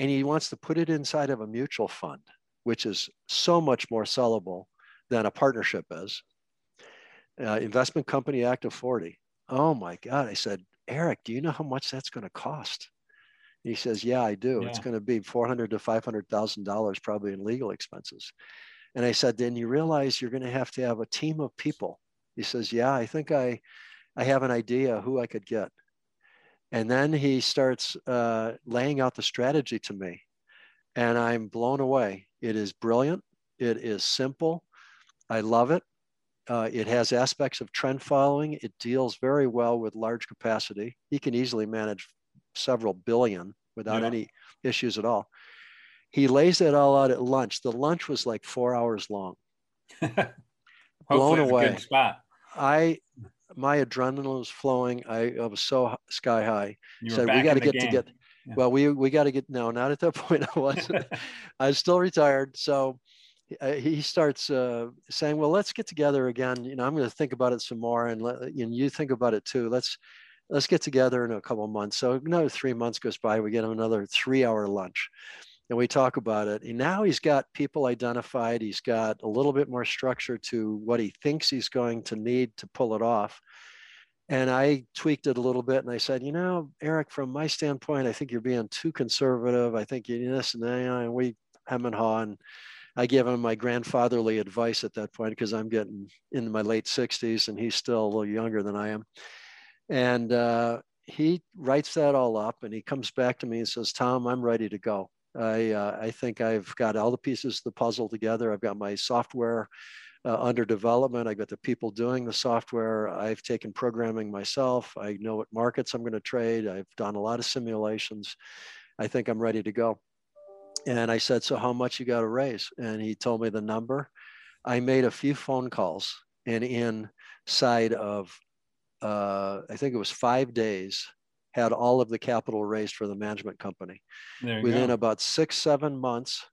And he wants to put it inside of a mutual fund, which is so much more sellable than a partnership is. Uh, Investment Company Act of 40. Oh my God. I said, Eric, do you know how much that's going to cost? He says, Yeah, I do. Yeah. It's going to be four hundred to five hundred thousand dollars probably in legal expenses. And I said, Then you realize you're going to have to have a team of people. He says, Yeah, I think I, I have an idea who I could get. And then he starts uh, laying out the strategy to me, and I'm blown away. It is brilliant. It is simple. I love it. Uh, it has aspects of trend following. It deals very well with large capacity. He can easily manage several billion without yeah. any issues at all. He lays that all out at lunch. The lunch was like four hours long. Blown away. I my adrenaline was flowing. I, I was so sky high. You Said we got to get together. Yeah. Well, we we got to get no, not at that point. I wasn't. I was still retired. So he starts uh, saying, "Well, let's get together again. You know, I'm going to think about it some more, and, let, and you think about it too. Let's let's get together in a couple of months. So another three months goes by, we get another three hour lunch and we talk about it. And now he's got people identified. He's got a little bit more structure to what he thinks he's going to need to pull it off. And I tweaked it a little bit and I said, you know, Eric, from my standpoint, I think you're being too conservative. I think you this and that, and we hem and haw. And I gave him my grandfatherly advice at that point because I'm getting into my late 60s and he's still a little younger than I am. And uh, he writes that all up and he comes back to me and says, Tom, I'm ready to go. I, uh, I think I've got all the pieces of the puzzle together. I've got my software uh, under development. I got the people doing the software. I've taken programming myself. I know what markets I'm going to trade. I've done a lot of simulations. I think I'm ready to go. And I said, So, how much you got to raise? And he told me the number. I made a few phone calls, and inside of uh, I think it was five days, had all of the capital raised for the management company. Within go. about six, seven months,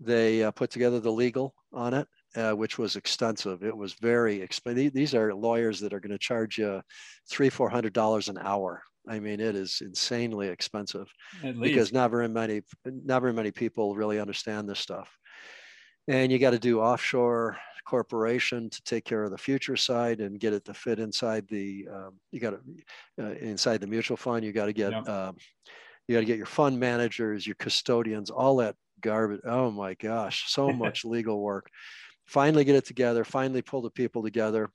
they uh, put together the legal on it, uh, which was extensive. It was very expensive. These are lawyers that are going to charge you three, four hundred dollars an hour. I mean, it is insanely expensive because not very many, not very many people really understand this stuff. And you got to do offshore corporation to take care of the future side and get it to fit inside the um, you got to uh, inside the mutual fund you got to get yeah. um, you got to get your fund managers your custodians all that garbage oh my gosh so much legal work finally get it together finally pull the people together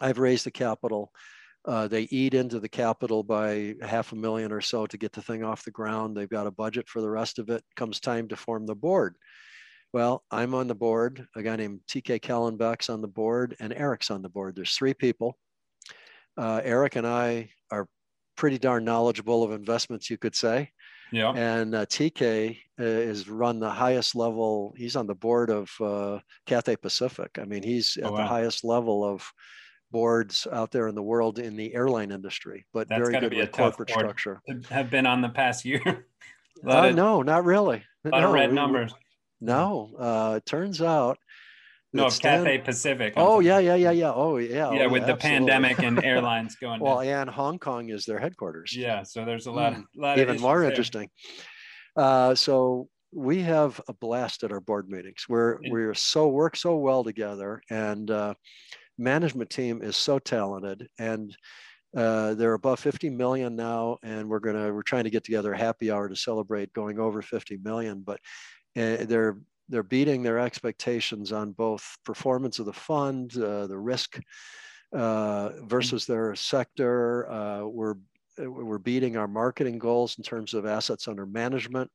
i've raised the capital uh, they eat into the capital by half a million or so to get the thing off the ground. They've got a budget for the rest of it. Comes time to form the board. Well, I'm on the board. A guy named TK Kallenbach's on the board, and Eric's on the board. There's three people. Uh, Eric and I are pretty darn knowledgeable of investments, you could say. Yeah. And uh, TK uh, is run the highest level. He's on the board of uh, Cathay Pacific. I mean, he's oh, at wow. the highest level of boards out there in the world in the airline industry, but That's very good with corporate structure. Have been on the past year. uh, of, no, not really. A lot no, of red we, numbers. No, uh, it turns out. No. Cathay Pacific. oh yeah, yeah, yeah, yeah. Oh yeah. Yeah, oh, with the pandemic and airlines going. well, down. and Hong Kong is their headquarters. Yeah, so there's a lot, mm, lot even more there. interesting. Uh, so we have a blast at our board meetings. We're we're so work so well together, and uh, management team is so talented, and uh, they're above 50 million now, and we're gonna we're trying to get together a happy hour to celebrate going over 50 million. But uh, they're they're beating their expectations on both performance of the fund, uh, the risk uh, versus their sector. Uh, we're we're beating our marketing goals in terms of assets under management.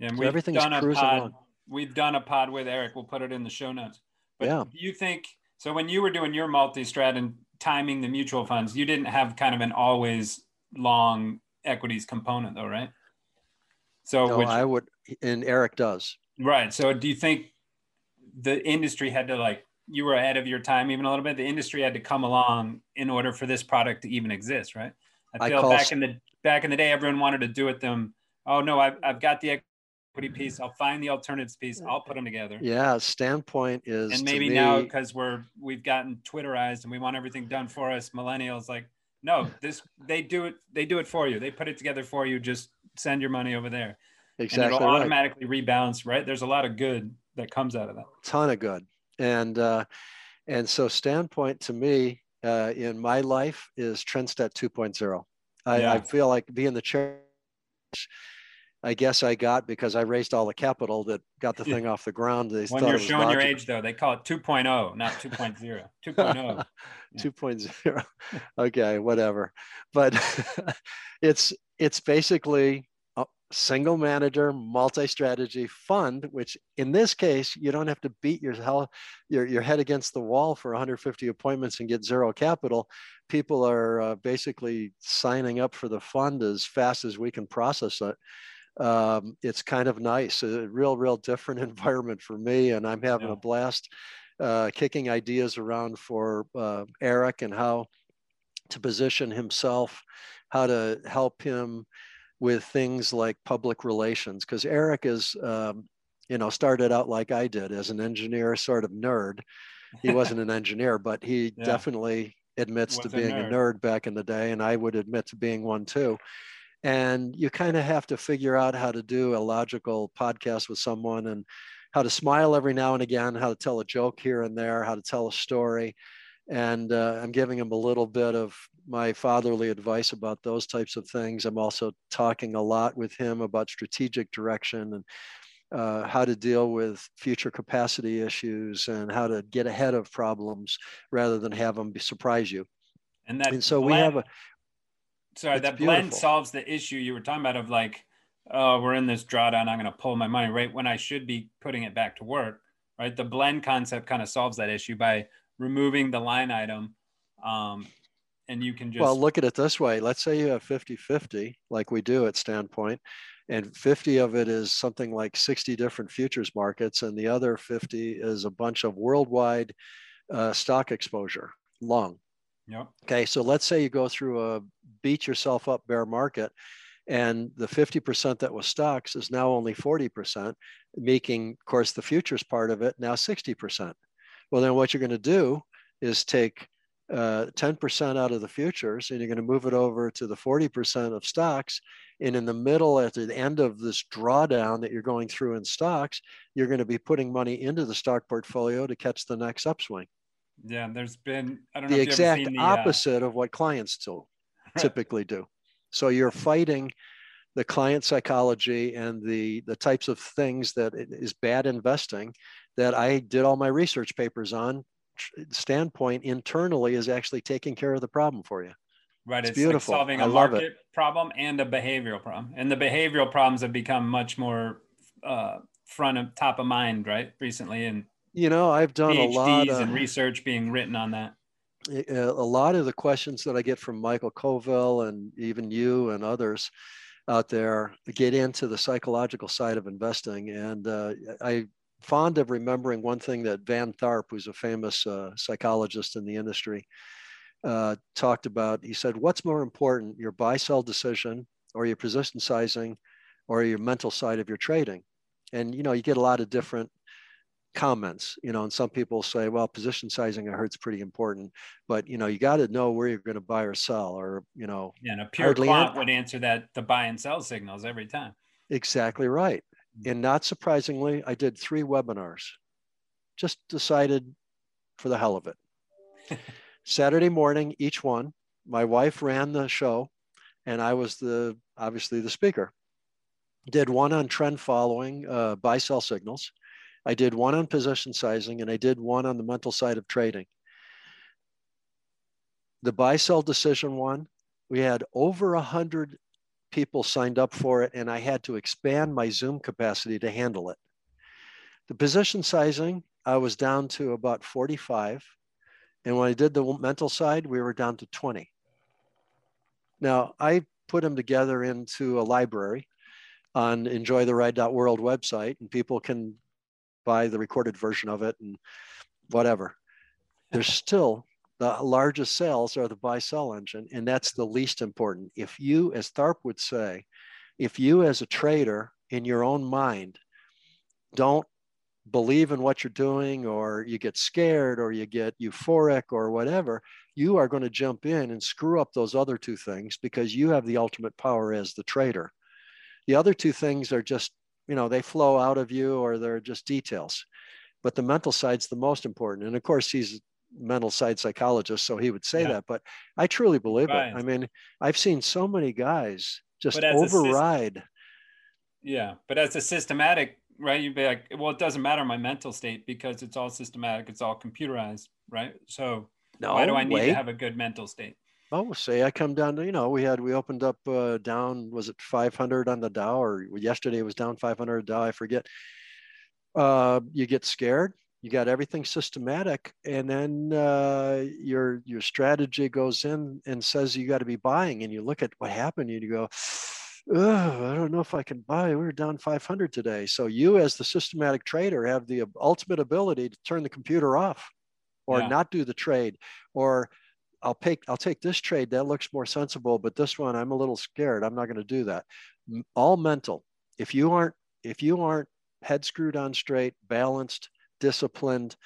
And so everything's cruising pod, along. We've done a pod with Eric. We'll put it in the show notes. But yeah. do you think so? When you were doing your multi-strat and timing the mutual funds, you didn't have kind of an always long equities component, though, right? So no, which, I would, and Eric does. Right. So do you think the industry had to like you were ahead of your time even a little bit? The industry had to come along in order for this product to even exist, right? I feel I back in the back in the day, everyone wanted to do it them. Oh no, I've, I've got the equity piece. I'll find the alternatives piece. I'll put them together. Yeah, standpoint is and maybe to now because we're we've gotten Twitterized and we want everything done for us, millennials like no, this they do it. They do it for you. They put it together for you. Just send your money over there, and exactly it'll right. automatically rebalance. Right? There's a lot of good that comes out of that. ton of good and uh, and so standpoint to me uh, in my life is trendstat 2.0 I, Yeah. I feel like being the chair i guess i got because i raised all the capital that got the thing off the ground They when you're showing your age, though, they call it 2.0, not 2.0. 2.0. Yeah. 2.0 okay whatever but it's it's basically single manager multi-strategy fund which in this case you don't have to beat your hell your, your head against the wall for 150 appointments and get zero capital people are uh, basically signing up for the fund as fast as we can process it um, it's kind of nice a real real different environment for me and i'm having Yeah. a blast uh, kicking ideas around for uh, Eric and how to position himself, how to help him with things like public relations. Because Eric is, um, you know, started out like I did as an engineer, sort of nerd. He wasn't an engineer, but he Yeah. definitely admits to Was a being a nerd. nerd back in the day, and I would admit to being one too. And you kind of have to figure out how to do a logical podcast with someone and how to smile every now and again, how to tell a joke here and there, how to tell a story. And uh, I'm giving him a little bit of my fatherly advice about those types of things. I'm also talking a lot with him about strategic direction and uh, how to deal with future capacity issues and how to get ahead of problems rather than have them be, surprise you. And that And so we have a sorry, that blend solves the issue you were talking about of like, oh, we're in this drawdown. I'm going to pull my money right when I should be putting it back to work. Right. The blend concept kind of solves that issue by removing the line item. Um, and you can just, Well, look at it this way. Let's say you have 50 50, like we do at Standpoint, and 50 of it is something like 60 different futures markets, and the other 50 is a bunch of worldwide uh, stock exposure, long. yep. Okay, so let's say you go through a beat yourself up bear market, and the 50% that was stocks is now only 40%, making, of course, the futures part of it now 60%. Well, then what you're going to do is take uh, 10% out of the futures and you're going to move it over to the 40% of stocks. And in the middle, at the end of this drawdown that you're going through in stocks, you're going to be putting money into the stock portfolio to catch the next upswing. Yeah. There's been, I don't The exact seen the, uh, opposite of what clients do typically do. So you're fighting the client psychology and the the types of things that is bad investing that I did all my research papers on. Standpoint internally is actually taking care of the problem for you. Right. It's It's, beautiful. like solving I a love it. market problem and a behavioral problem. And the behavioral problems have become much more uh, front of top of mind, right? Recently, and You know, I've done a lot of and research being written on that. a lot of the questions that I get from Michael Covel and even you and others out there get into the psychological side of investing. And uh, I fond of remembering one thing that Van Tharp, who's a famous uh, psychologist in the industry, uh, talked about. He said, "What's more important, your buy-sell decision, or your position sizing, or your mental side of your trading?" And you know, you get a lot of different comments you know and some people say well position sizing i heard is pretty important but you know you got to know where you're going to buy or sell or you know Yeah, and a pure quant would answer that the buy and sell signals every time. exactly right and not surprisingly i did three webinars. Just decided for the hell of it. Saturday morning each one my wife ran the show and i was the obviously the speaker. Did one on trend following uh, buy sell signals. I did one on position sizing and i did one on the mental side of trading. The buy sell decision one we had over a hundred people signed up for it and i had to expand my zoom capacity to handle it. The position sizing i was down to about 45 and when i did the mental side we were down to 20 now i put them together into a library on enjoytheride.world website and people can buy the recorded version of it and whatever. There's still the largest cells are the buy sell engine and that's the least important if you as tharp would say if you as a trader in your own mind don't believe in what you're doing or you get scared or you get euphoric or whatever, you are going to jump in and screw up those other two things because you have the ultimate power as the trader. The other two things are just, you know, they flow out of you or they're just details. But the mental side's the most important. And of course, he's mental side psychologist, so he would say yeah. that. But I truly believe right. it. I mean, I've seen so many guys just override. yeah, but as a systematic right? You'd be like, well, it doesn't matter my mental state because it's all systematic, it's all computerized, right? So no, why do I need wait. to have a good mental state? Oh, say I come down to, you know, we had, we opened up uh, down, was it 500 on the Dow or yesterday it was down 500 Dow, I forget. Uh, you get scared, you got everything systematic and then uh, your, your strategy goes in and says you got to be buying and you look at what happened and you go, I don't know if I can buy. we're down 500 today. So you, as the systematic trader, have the ultimate ability to turn the computer off, or yeah. not do the trade, or I'll take I'll take this trade that looks more sensible, but this one I'm a little scared. I'm not going to do that. All mental. If you aren't if you aren't head screwed on straight, balanced, disciplined,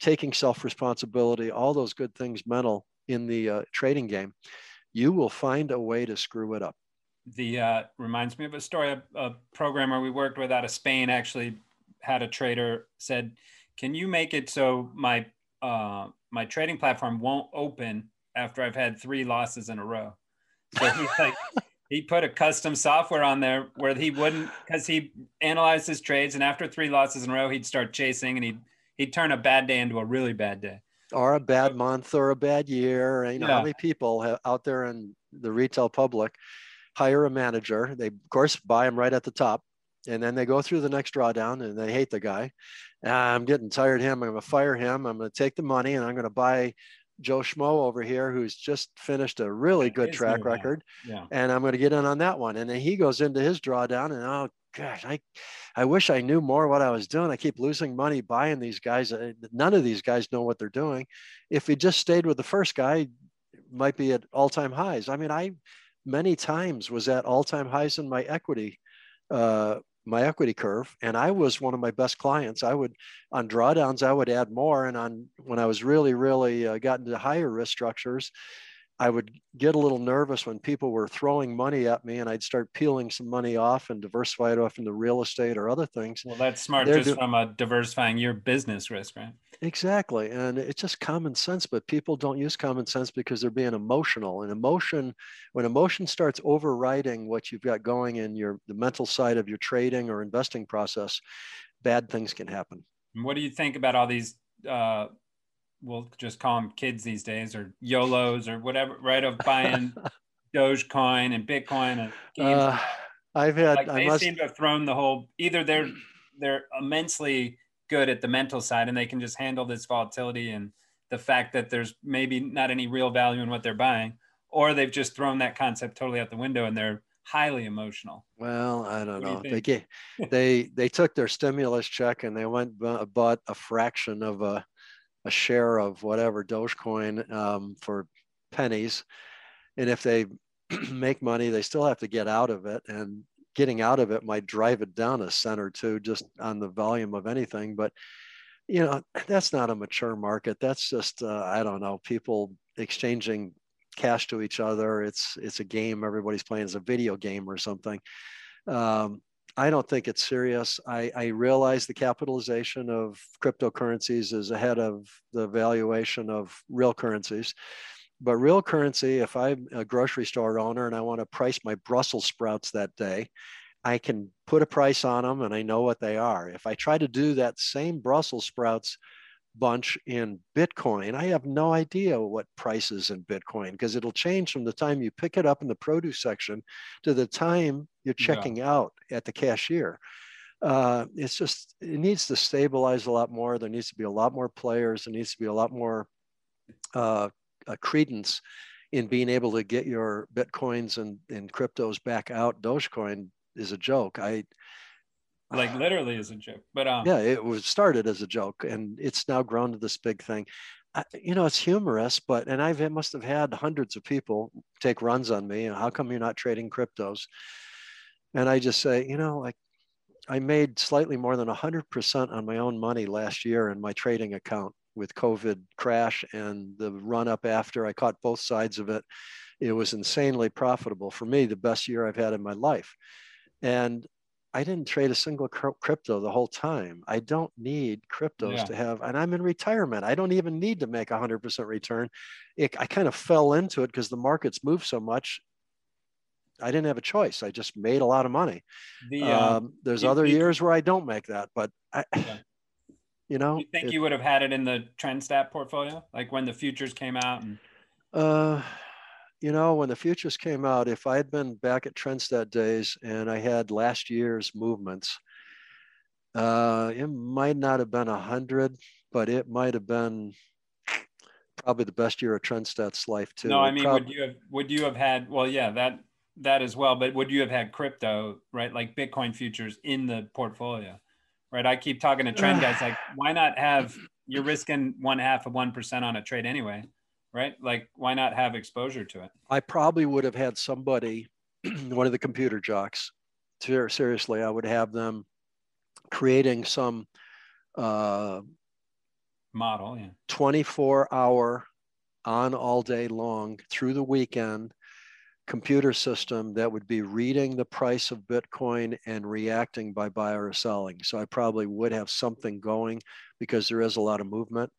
taking self responsibility, all those good things mental in the uh, trading game, you will find a way to screw it up the uh, reminds me of a story. A, a, programmer we worked with out of Spain actually had a trader said, "Can you make it so my uh, my trading platform won't open after I've had three losses in a row?" So he's like, he put a custom software on there where he wouldn't because he analyzed his trades, and after three losses in a row, he'd start chasing, and he'd he'd turn a bad day into a really bad day. Or a bad month, or a bad year. You know yeah. how many people have, out there in the retail public hire a manager. They, of course, buy him right at the top. And then they go through the next drawdown and they hate the guy. Ah, I'm getting tired of him. I'm going to fire him. I'm going to take the money and I'm going to buy Joe Schmo over here, who's just finished a really good track record. Yeah. And I'm going to get in on that one. And then he goes into his drawdown and, oh, gosh, I, I wish I knew more what I was doing. I keep losing money buying these guys. Uh, none of these guys know what they're doing. If he just stayed with the first guy, might be at all time highs. I mean, I many times was at all-time highs in my equity uh, my equity curve and i was one of my best clients. I would on drawdowns i would add more and on when i was really really uh, into higher risk structures I would get a little nervous when people were throwing money at me and I'd start peeling some money off and diversify it off into real estate or other things. Well, that's smart They're just do- from a diversifying your business risk, right? Exactly. And it's just common sense, but people don't use common sense because they're being emotional. And emotion, when emotion starts overriding what you've got going in your the mental side of your trading or investing process, bad things can happen. What do you think about all these uh, we'll just call them kids these days or YOLOs or whatever, right? Of buying Dogecoin and Bitcoin and games. Uh, I've had. Like they must... seem to have thrown the whole. Either they're they're immensely good at the mental side and they can just handle this volatility and the fact that there's maybe not any real value in what they're buying, or they've just thrown that concept totally out the window and they're highly emotional. Well, I don't what know. Do they get, they they took their stimulus check and they went bought a fraction of a a share of whatever Dogecoin um, for pennies. And if they make money, they still have to get out of it. And getting out of it might drive it down a cent or two just on the volume of anything. But, you know, that's not a mature market. That's just, uh, I don't know, people exchanging cash to each other. It's, it's a game everybody's playing. It's a video game or something. Um, I don't think it's serious. I, I, realize the capitalization of cryptocurrencies is ahead of the valuation of real currencies. But real currency, if I'm a grocery store owner and I want to price my Brussels sprouts that day, I can put a price on them and I know what they are. If I try to do that same Brussels sprouts bunch in Bitcoin, I have no idea what prices in Bitcoin because it'll change from the time you pick it up in the produce section to the time you're checking yeah. out at the cashier. Uh, it's just, it needs to stabilize a lot more. There needs to be a lot more players. There needs to be a lot more uh, credence in being able to get your Bitcoins and, and cryptos back out. Dogecoin is a joke. I, like literally as a joke. But um, yeah, it was started as a joke, and it's now grown to this big thing. I, you know, it's humorous, but and I've must have had hundreds of people take runs on me. How come you're not trading cryptos? And I just say, you know, like I made slightly more than 100% on my own money last year in my trading account with COVID crash and the run up after. I caught both sides of it. It was insanely profitable for me, the best year I've had in my life. And I didn't trade a single crypto the whole time. I don't need cryptos yeah. to have, and I'm in retirement. I don't even need to make 100% return. It, I kind of fell into it because the markets move so much. I didn't have a choice. I just made a lot of money. The, uh, um, there's other years where I don't make that, but I, yeah. you know. You think it, you would have had it in the TrendStat portfolio, like when the futures came out? And... Uh, you know, when the futures came out, if I had been back at TrendStat days and I had last year's movements, uh, it might not have been a hundred, but it might have been probably the best year of TrendStat's life too. No, I mean, would you have would you have had? Well, yeah, that that as well. But would you have had crypto, right, like Bitcoin futures in the portfolio, right? I keep talking to trend guys like, why not have? You're risking one half of one percent on a trade anyway right? Like, why not have exposure to it? I probably would have had somebody, one of the computer jocks, seriously, I would have them creating some uh, model, yeah. 24 hour on all day long through the weekend computer system that would be reading the price of Bitcoin and reacting by buy or selling. So I probably would have something going because there is a lot of movement.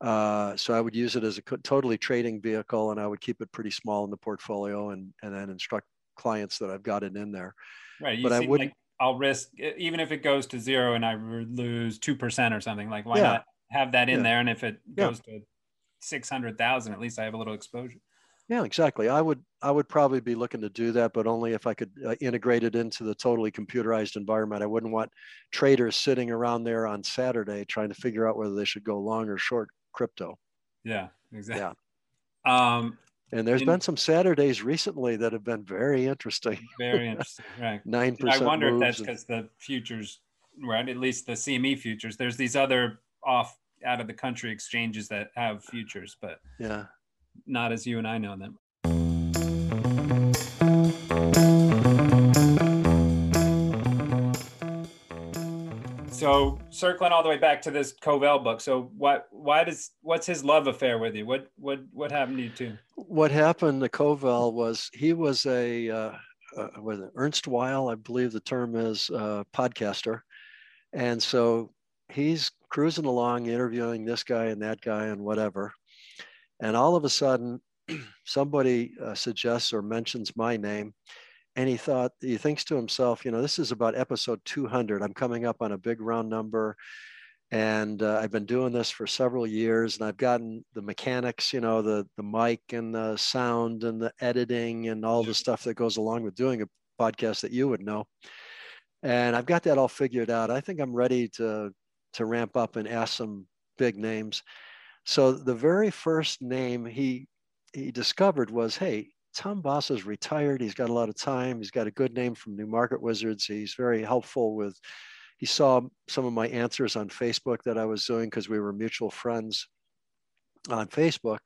Uh, so I would use it as a totally trading vehicle, and I would keep it pretty small in the portfolio, and and then instruct clients that I've got it in there. Right. You but I would. Like I'll risk even if it goes to zero and I lose two percent or something. Like why yeah. not have that in yeah. there? And if it goes yeah. to six hundred thousand, at least I have a little exposure. Yeah, exactly. I would I would probably be looking to do that, but only if I could uh, integrate it into the totally computerized environment. I wouldn't want traders sitting around there on Saturday trying to figure out whether they should go long or short crypto. Yeah, exactly. Yeah. Um, and there's in, been some Saturdays recently that have been very interesting. Very interesting, right? Nine percent. I wonder if that's because the futures, right? At least the CME futures. There's these other off out of the country exchanges that have futures, but yeah, not as you and I know them. So circling all the way back to this Covel book. So what why does what's his love affair with you? What what what happened to you too? What happened to Covel was he was a uh, uh, was Ernst Weil, I believe the term is uh, podcaster, and so he's cruising along interviewing this guy and that guy and whatever, and all of a sudden somebody uh, suggests or mentions my name and he thought he thinks to himself you know this is about episode 200 i'm coming up on a big round number and uh, i've been doing this for several years and i've gotten the mechanics you know the the mic and the sound and the editing and all the stuff that goes along with doing a podcast that you would know. And i've got that all figured out. I think i'm ready to to ramp up and ask some big names. So the very first name he he discovered was hey Tom Basso is retired. He's got a lot of time. He's got a good name from New Market Wizards. He's very helpful with, he saw some of my answers on Facebook that I was doing because we were mutual friends on Facebook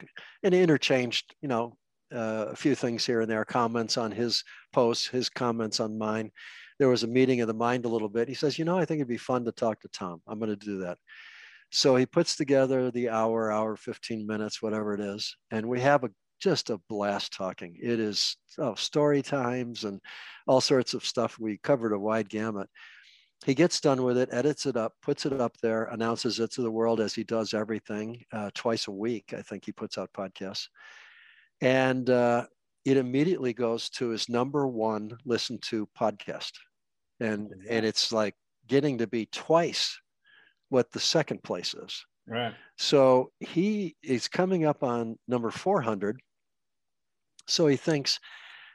and interchanged, you know, uh, a few things here and there, comments on his posts, his comments on mine. There was a meeting of the mind a little bit. He says, you know, I think it'd be fun to talk to Tom. I'm going to do that. So he puts together the hour, hour, 15 minutes, whatever it is. And we have a just a blast talking. It is oh, story times and all sorts of stuff. We covered a wide gamut. He gets done with it, edits it up, puts it up there, announces it to the world as he does everything uh, twice a week. I think he puts out podcasts. And uh, it immediately goes to his number one listened to podcast. And, and it's like getting to be twice what the second place is. Right. So he is coming up on number 400 so he thinks,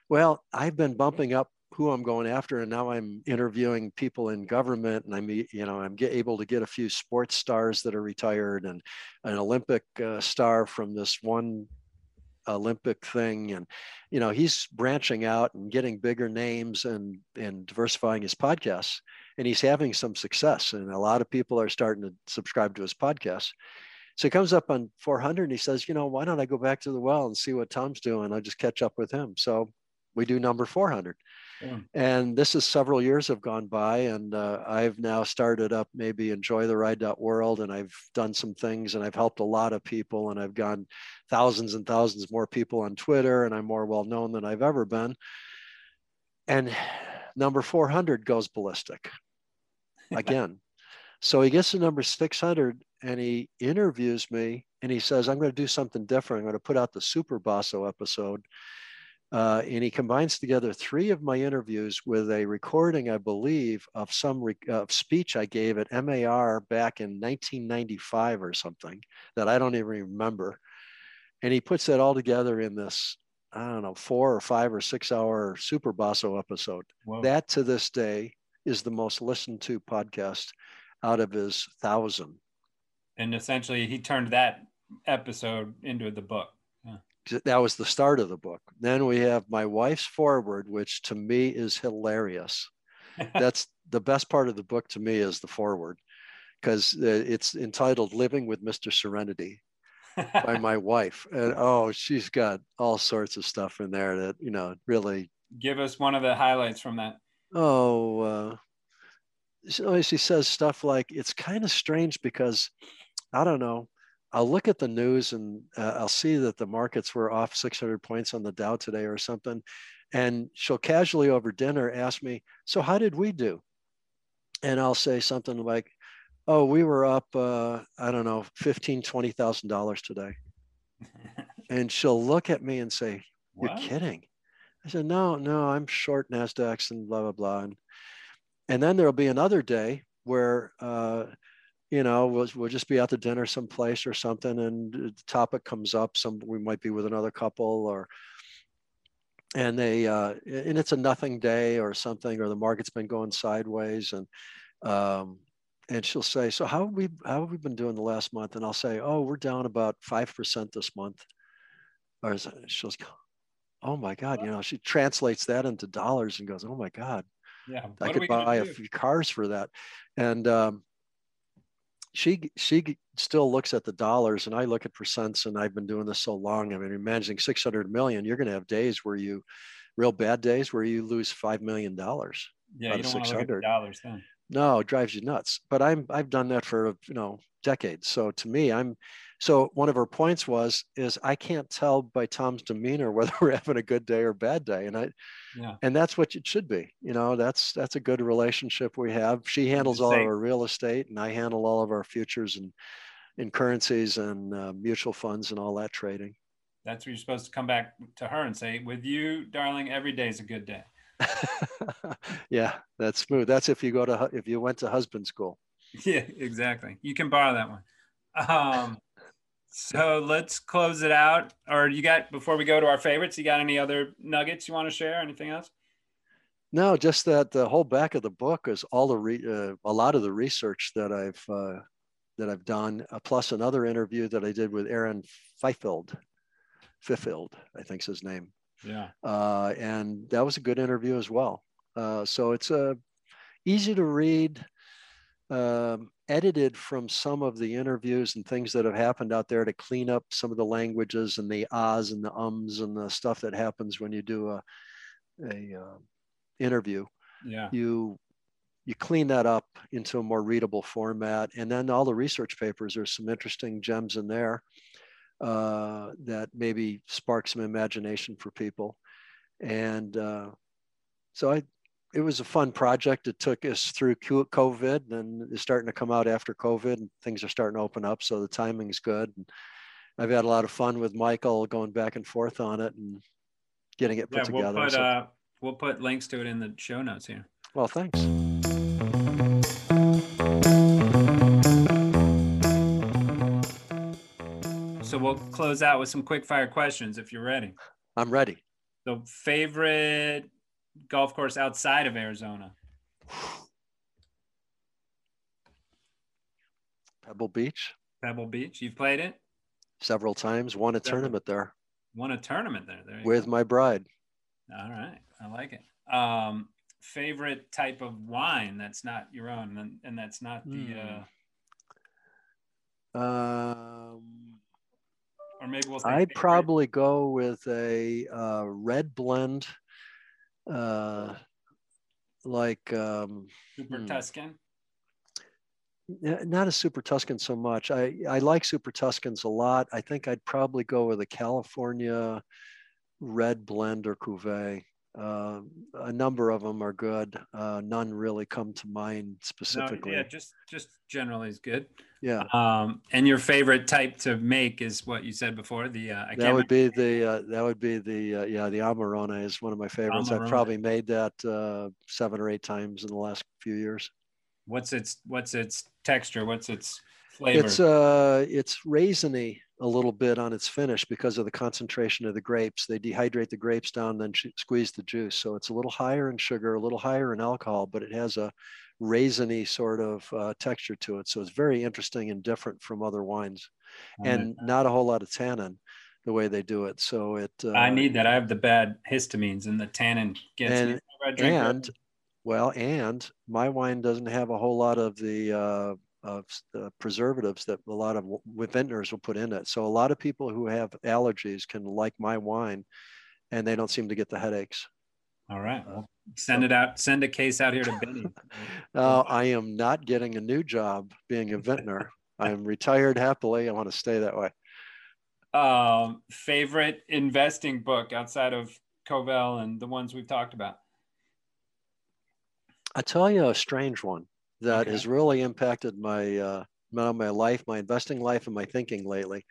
well, I've been bumping up who I'm going after, and now I'm interviewing people in government, and I'm you know I'm get, able to get a few sports stars that are retired, and an Olympic uh, star from this one Olympic thing, and you know he's branching out and getting bigger names and and diversifying his podcasts, and he's having some success, and a lot of people are starting to subscribe to his podcasts. So he comes up on 400 and he says, you know, why don't I go back to the well and see what Tom's doing? I'll just catch up with him. So we do number 400. Yeah. And this is several years have gone by, and uh, I've now started up maybe enjoy the ride.world, and I've done some things, and I've helped a lot of people, and I've gone thousands and thousands more people on Twitter, and I'm more well known than I've ever been. And number 400 goes ballistic again. So he gets to number 600 and he interviews me and he says, I'm going to do something different. I'm going to put out the Super Basso episode. Uh, and he combines together three of my interviews with a recording, I believe, of some re- uh, speech I gave at MAR back in 1995 or something that I don't even remember. And he puts that all together in this, I don't know, four or five or six hour Super Basso episode. Whoa. That to this day is the most listened to podcast out of his thousand. and essentially, he turned that episode into the book. that was the start of the book. Then we have my wife's foreword, which to me is hilarious. That's the best part of the book to me is the foreword because it's entitled Living with Mr. Serenity by my wife. And oh, she's got all sorts of stuff in there that, you know, really. Give us one of the highlights from that. Oh, uh, she says stuff like, it's kind of strange because I don't know. I'll look at the news and uh, I'll see that the markets were off 600 points on the Dow today or something. And she'll casually over dinner ask me, So, how did we do? And I'll say something like, Oh, we were up, uh, I don't know, $15,000, $20,000 today. and she'll look at me and say, You're What? kidding. I said, No, no, I'm short NASDAQs and blah, blah, blah. And, and then there'll be another day where, uh, you know, we'll, we'll just be out to dinner someplace or something, and the topic comes up. Some we might be with another couple, or and they uh, and it's a nothing day or something, or the market's been going sideways, and um, and she'll say, "So how have we how have we been doing the last month?" And I'll say, "Oh, we're down about five percent this month." Or she'll go, "Oh my God!" You know, she translates that into dollars and goes, "Oh my God." Yeah. I could buy a few cars for that. And um, she she still looks at the dollars, and I look at percents. And I've been doing this so long. I mean, you're managing 600 million. You're going to have days where you, real bad days where you lose five million dollars. Yeah, out you of don't want to look at 600. dollars then. No, it drives you nuts. But I'm I've done that for you know decades. So to me, I'm so one of her points was is I can't tell by Tom's demeanor whether we're having a good day or bad day, and I Yeah. and that's what it should be. You know, that's that's a good relationship we have. She handles all of our real estate, and I handle all of our futures and in currencies and uh, mutual funds and all that trading. That's where you're supposed to come back to her and say, with you, darling, every day is a good day. yeah, that's smooth. That's if you go to if you went to husband school. Yeah, exactly. You can borrow that one. Um, so let's close it out. Or you got before we go to our favorites, you got any other nuggets you want to share? Anything else? No, just that the whole back of the book is all the re, uh, a lot of the research that I've uh, that I've done, uh, plus another interview that I did with Aaron Fifield, Fifield, I think's his name, Yeah. uh, and that was a good interview as well. Uh, so it's uh, easy to read, um, edited from some of the interviews and things that have happened out there to clean up some of the languages and the ahs and the ums and the stuff that happens when you do a a uh, interview Yeah. you you clean that up into a more readable format and then all the research papers there's some interesting gems in there uh, that maybe spark some imagination for people and uh, so i it was a fun project it took us through covid and it's starting to come out after covid and things are starting to open up so the timing's good and i've had a lot of fun with michael going back and forth on it and getting it put Yeah. We'll together put So- uh, we'll put links to it in the show notes here. well thanks So we'll close out with some quick fire questions if you're ready. i'm ready So favorite golf course outside of Arizona? pebble beach Pebble Beach. You've played it? several times, won a Several. tournament there Won a tournament there. there with go. my bride. All right. I like it. Um, favorite type of wine that's not your own and, and that's not the, Hmm. uh, Um, or maybe we'll I'd probably go with a uh, red blend uh, like um, Super Hmm. Tuscan. not a Super Tuscan so much. I, I like Super Tuscans a lot. I think I'd probably go with a California red blend or cuvee. Uh, a number of them are good. Uh, none really come to mind No, specifically. yeah, just just generally is good. yeah. Um, and your favorite type to make is what you said before. The uh, I can't That would be the uh, that would be the uh, yeah the Amarone is one of my favorites. I've probably made that uh, seven or eight times in the last few years. what's its what's its texture? What's its flavor? It's uh it's raisiny a little bit on its finish because of the concentration of the grapes. They dehydrate the grapes down, then squeeze the juice. So it's a little higher in sugar, a little higher in alcohol, but it has a raisiny sort of uh, texture to it. So it's very interesting and different from other wines, and not a whole lot of tannin the way they do it. So it uh, I need that. I have the bad histamines and the tannin gets me. and- Whenever I drink it. and well and my wine doesn't have a whole lot of the uh, of the preservatives that a lot of vintners will put in it so a lot of people who have allergies can like my wine and they don't seem to get the headaches all right, well, send it out. Send a case out here to Benny. uh, i am not getting a new job being a vintner i'm retired happily i want to stay that way um, favorite investing book outside of Covel and the ones we've talked about. i tell you a strange one that Okay. has really impacted my uh, my life, my investing life, and my thinking lately.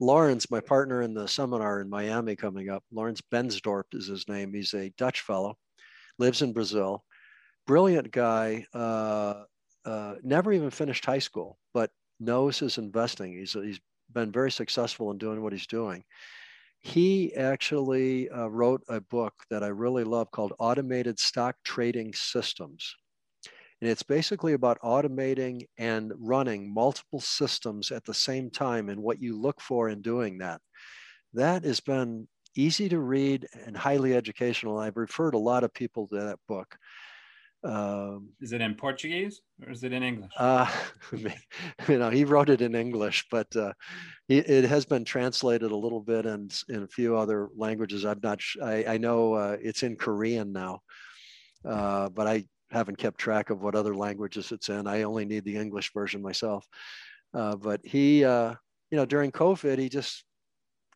Laurens, my partner in the seminar in Miami coming up, Laurens Bensdorp is his name. He's a Dutch fellow, lives in Brazil, brilliant guy. Uh, uh, never even finished high school, but knows his investing. He's he's been very successful in doing what he's doing. He actually uh, wrote a book that I really love called Automated Stock Trading Systems. And it's basically about automating and running multiple systems at the same time and what you look for in doing that. That has been easy to read and highly educational. I've referred a lot of people to that book. Um, Is it in Portuguese or is it in English? uh, you know, he wrote it in English, but uh, it, it has been translated a little bit and in a few other languages. I'm not. I, I know uh, it's in Korean now, uh, but I haven't kept track of what other languages it's in. I only need the English version myself. Uh, but he, uh, you know, during COVID, he just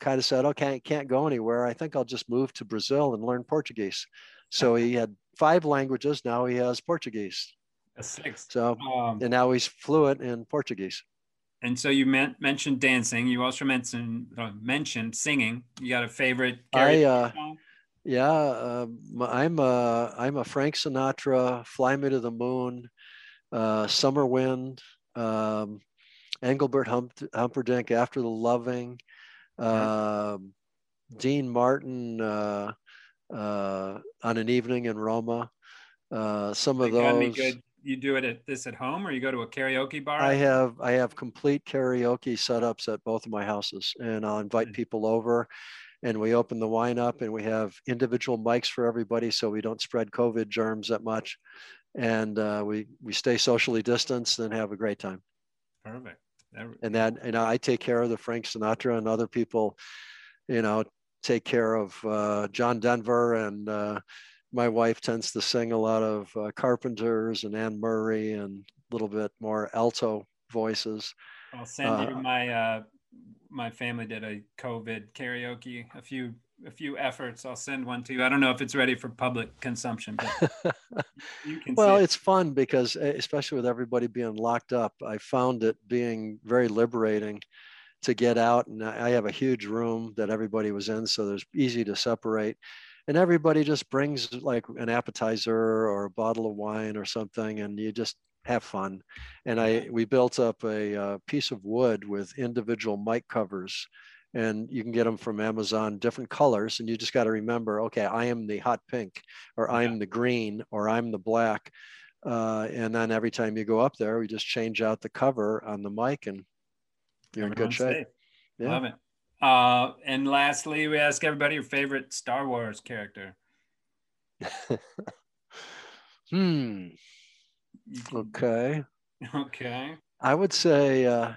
kind of said, "Okay, I can't go anywhere. I think I'll just move to Brazil and learn Portuguese." So he had five languages. Now he has Portuguese. A six. So Um, and now he's fluent in Portuguese. and so you meant, mentioned dancing. You also mentioned uh, mentioned singing. You got a favorite? I, uh, song? Yeah, um, I'm a I'm a Frank Sinatra, "Fly Me to the Moon," uh, "Summer Wind," um, Engelbert Hump- Humperdinck, "After the Loving," um, Dean Martin, uh, uh, "On an Evening in Roma." Uh, some of Like, gotta be those. You do it at this at home, or you go to a karaoke bar? I have I have complete karaoke setups at both of my houses, and I'll invite people over, and we open the wine up, and we have individual mics for everybody, so we don't spread COVID germs that much, and uh, we we stay socially distanced and have a great time. Perfect. That- And that you know I take care of the Frank Sinatra, and other people, you know, take care of uh, John Denver, and uh, my wife tends to sing a lot of uh, Carpenters and Anne Murray, and a little bit more alto voices. I'll send you uh, my uh, my family did a COVID karaoke. A few a few efforts. I'll send one to you. I don't know if it's ready for public consumption, but you can. well, it. it's fun because, eh, especially with everybody being locked up, I found it being very liberating to get out. And I have a huge room that everybody was in, so there's easy to separate. And everybody just brings like an appetizer or a bottle of wine or something, and you just have fun. And I we built up a uh, piece of wood with individual mic covers. And you can get them from Amazon, different colors, and you just got to remember, okay, I am the hot pink, or Yeah. I'm the green, or I'm the black, uh, and then every time you go up there, we just change out the cover on the mic and you're in good shape. Yeah. Love it. Uh, and lastly, we ask everybody your favorite Star Wars character. Hmm. Okay. Okay. I would say uh,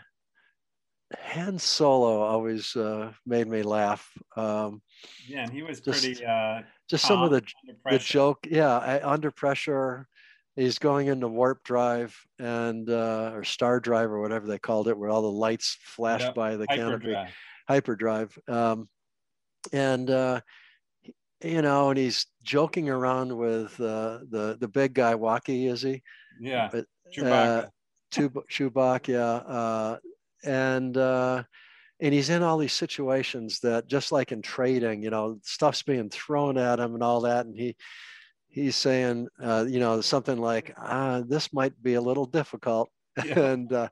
Han Solo always uh, made me laugh. Um, Yeah, and he was Just- pretty uh, just some of the the joke. Yeah, I- under pressure. He's going into warp drive and uh, or star drive or whatever they called it, where all the lights flash Yep, by the canopy. Hyperdrive. hyperdrive um, and uh, you know and he's joking around with uh, the the big guy Waki is he Yeah. But, Chewbacca. Chub- Chewbacca yeah uh, and uh, and he's in all these situations that just like in trading you know stuff's being thrown at him and all that and he he's saying uh, you know something like ah, this might be a little difficult Yeah. and uh,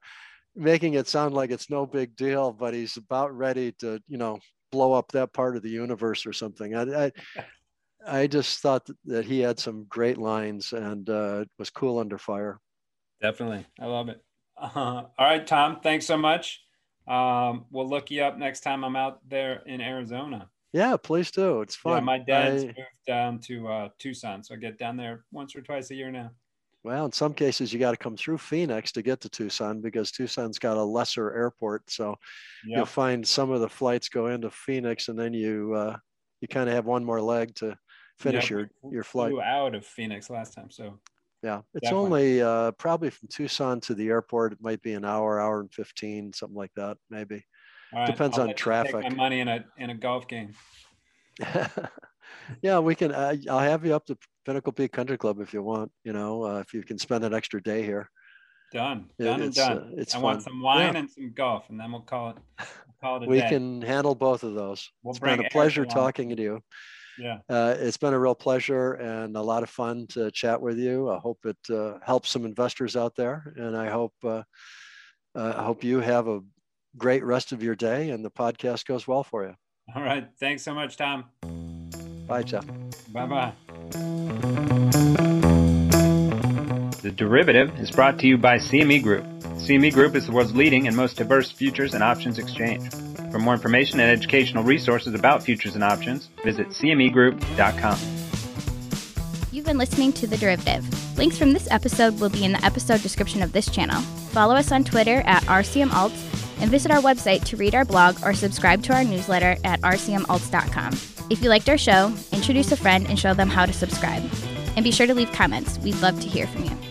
making it sound like it's no big deal, but he's about ready to, you know, blow up that part of the universe or something. I, I, I just thought that- he had some great lines and uh, was cool under fire. Definitely. I love it. Uh, all right, Tom. Thanks so much. Um, we'll look you up next time I'm out there in Arizona. Yeah, please do. It's Yeah, fun. my dad's I- moved down to uh, Tucson, so I get down there once or twice a year now. well, in some cases, you got to come through Phoenix to get to Tucson because Tucson's got a lesser airport. So you'll find some of the flights go into Phoenix, and then you uh, you kind of have one more leg to finish Yeah, your your flight. Flew out of Phoenix last time, so Yeah, it's Definitely. only uh, probably from Tucson to the airport. It might be an hour, hour and fifteen, something like that, maybe. right, Depends I'll on traffic. my money in a in a golf game. yeah, we can. Uh, I'll have you up to Pinnacle Peak Country Club if you want. You know, uh, if you can spend an extra day here. Done, It- done and done. uh, it's I want some wine Yeah. and some golf, and then we'll call it we'll call it a We day. can handle both of those. We'll it's been a pleasure talking to you. Yeah, Uh, it's been a real pleasure and a lot of fun to chat with you. I hope it uh, helps some investors out there, and I hope uh, uh, I hope you have a great rest of your day and the podcast goes well for you. all right. Thanks so much, Tom. Bye, Jeff. Bye bye. The Derivative is brought to you by CME Group. CME Group is the world's leading and most diverse futures and options exchange. For more information and educational resources about futures and options, visit cmegroup.com. You've been listening to The Derivative. Links from this episode will be in the episode description of this channel. Follow us on Twitter at RCMAlts and visit our website to read our blog or subscribe to our newsletter at rcmalts.com. If you liked our show, introduce a friend and show them how to subscribe. And be sure to leave comments. We'd love to hear from you.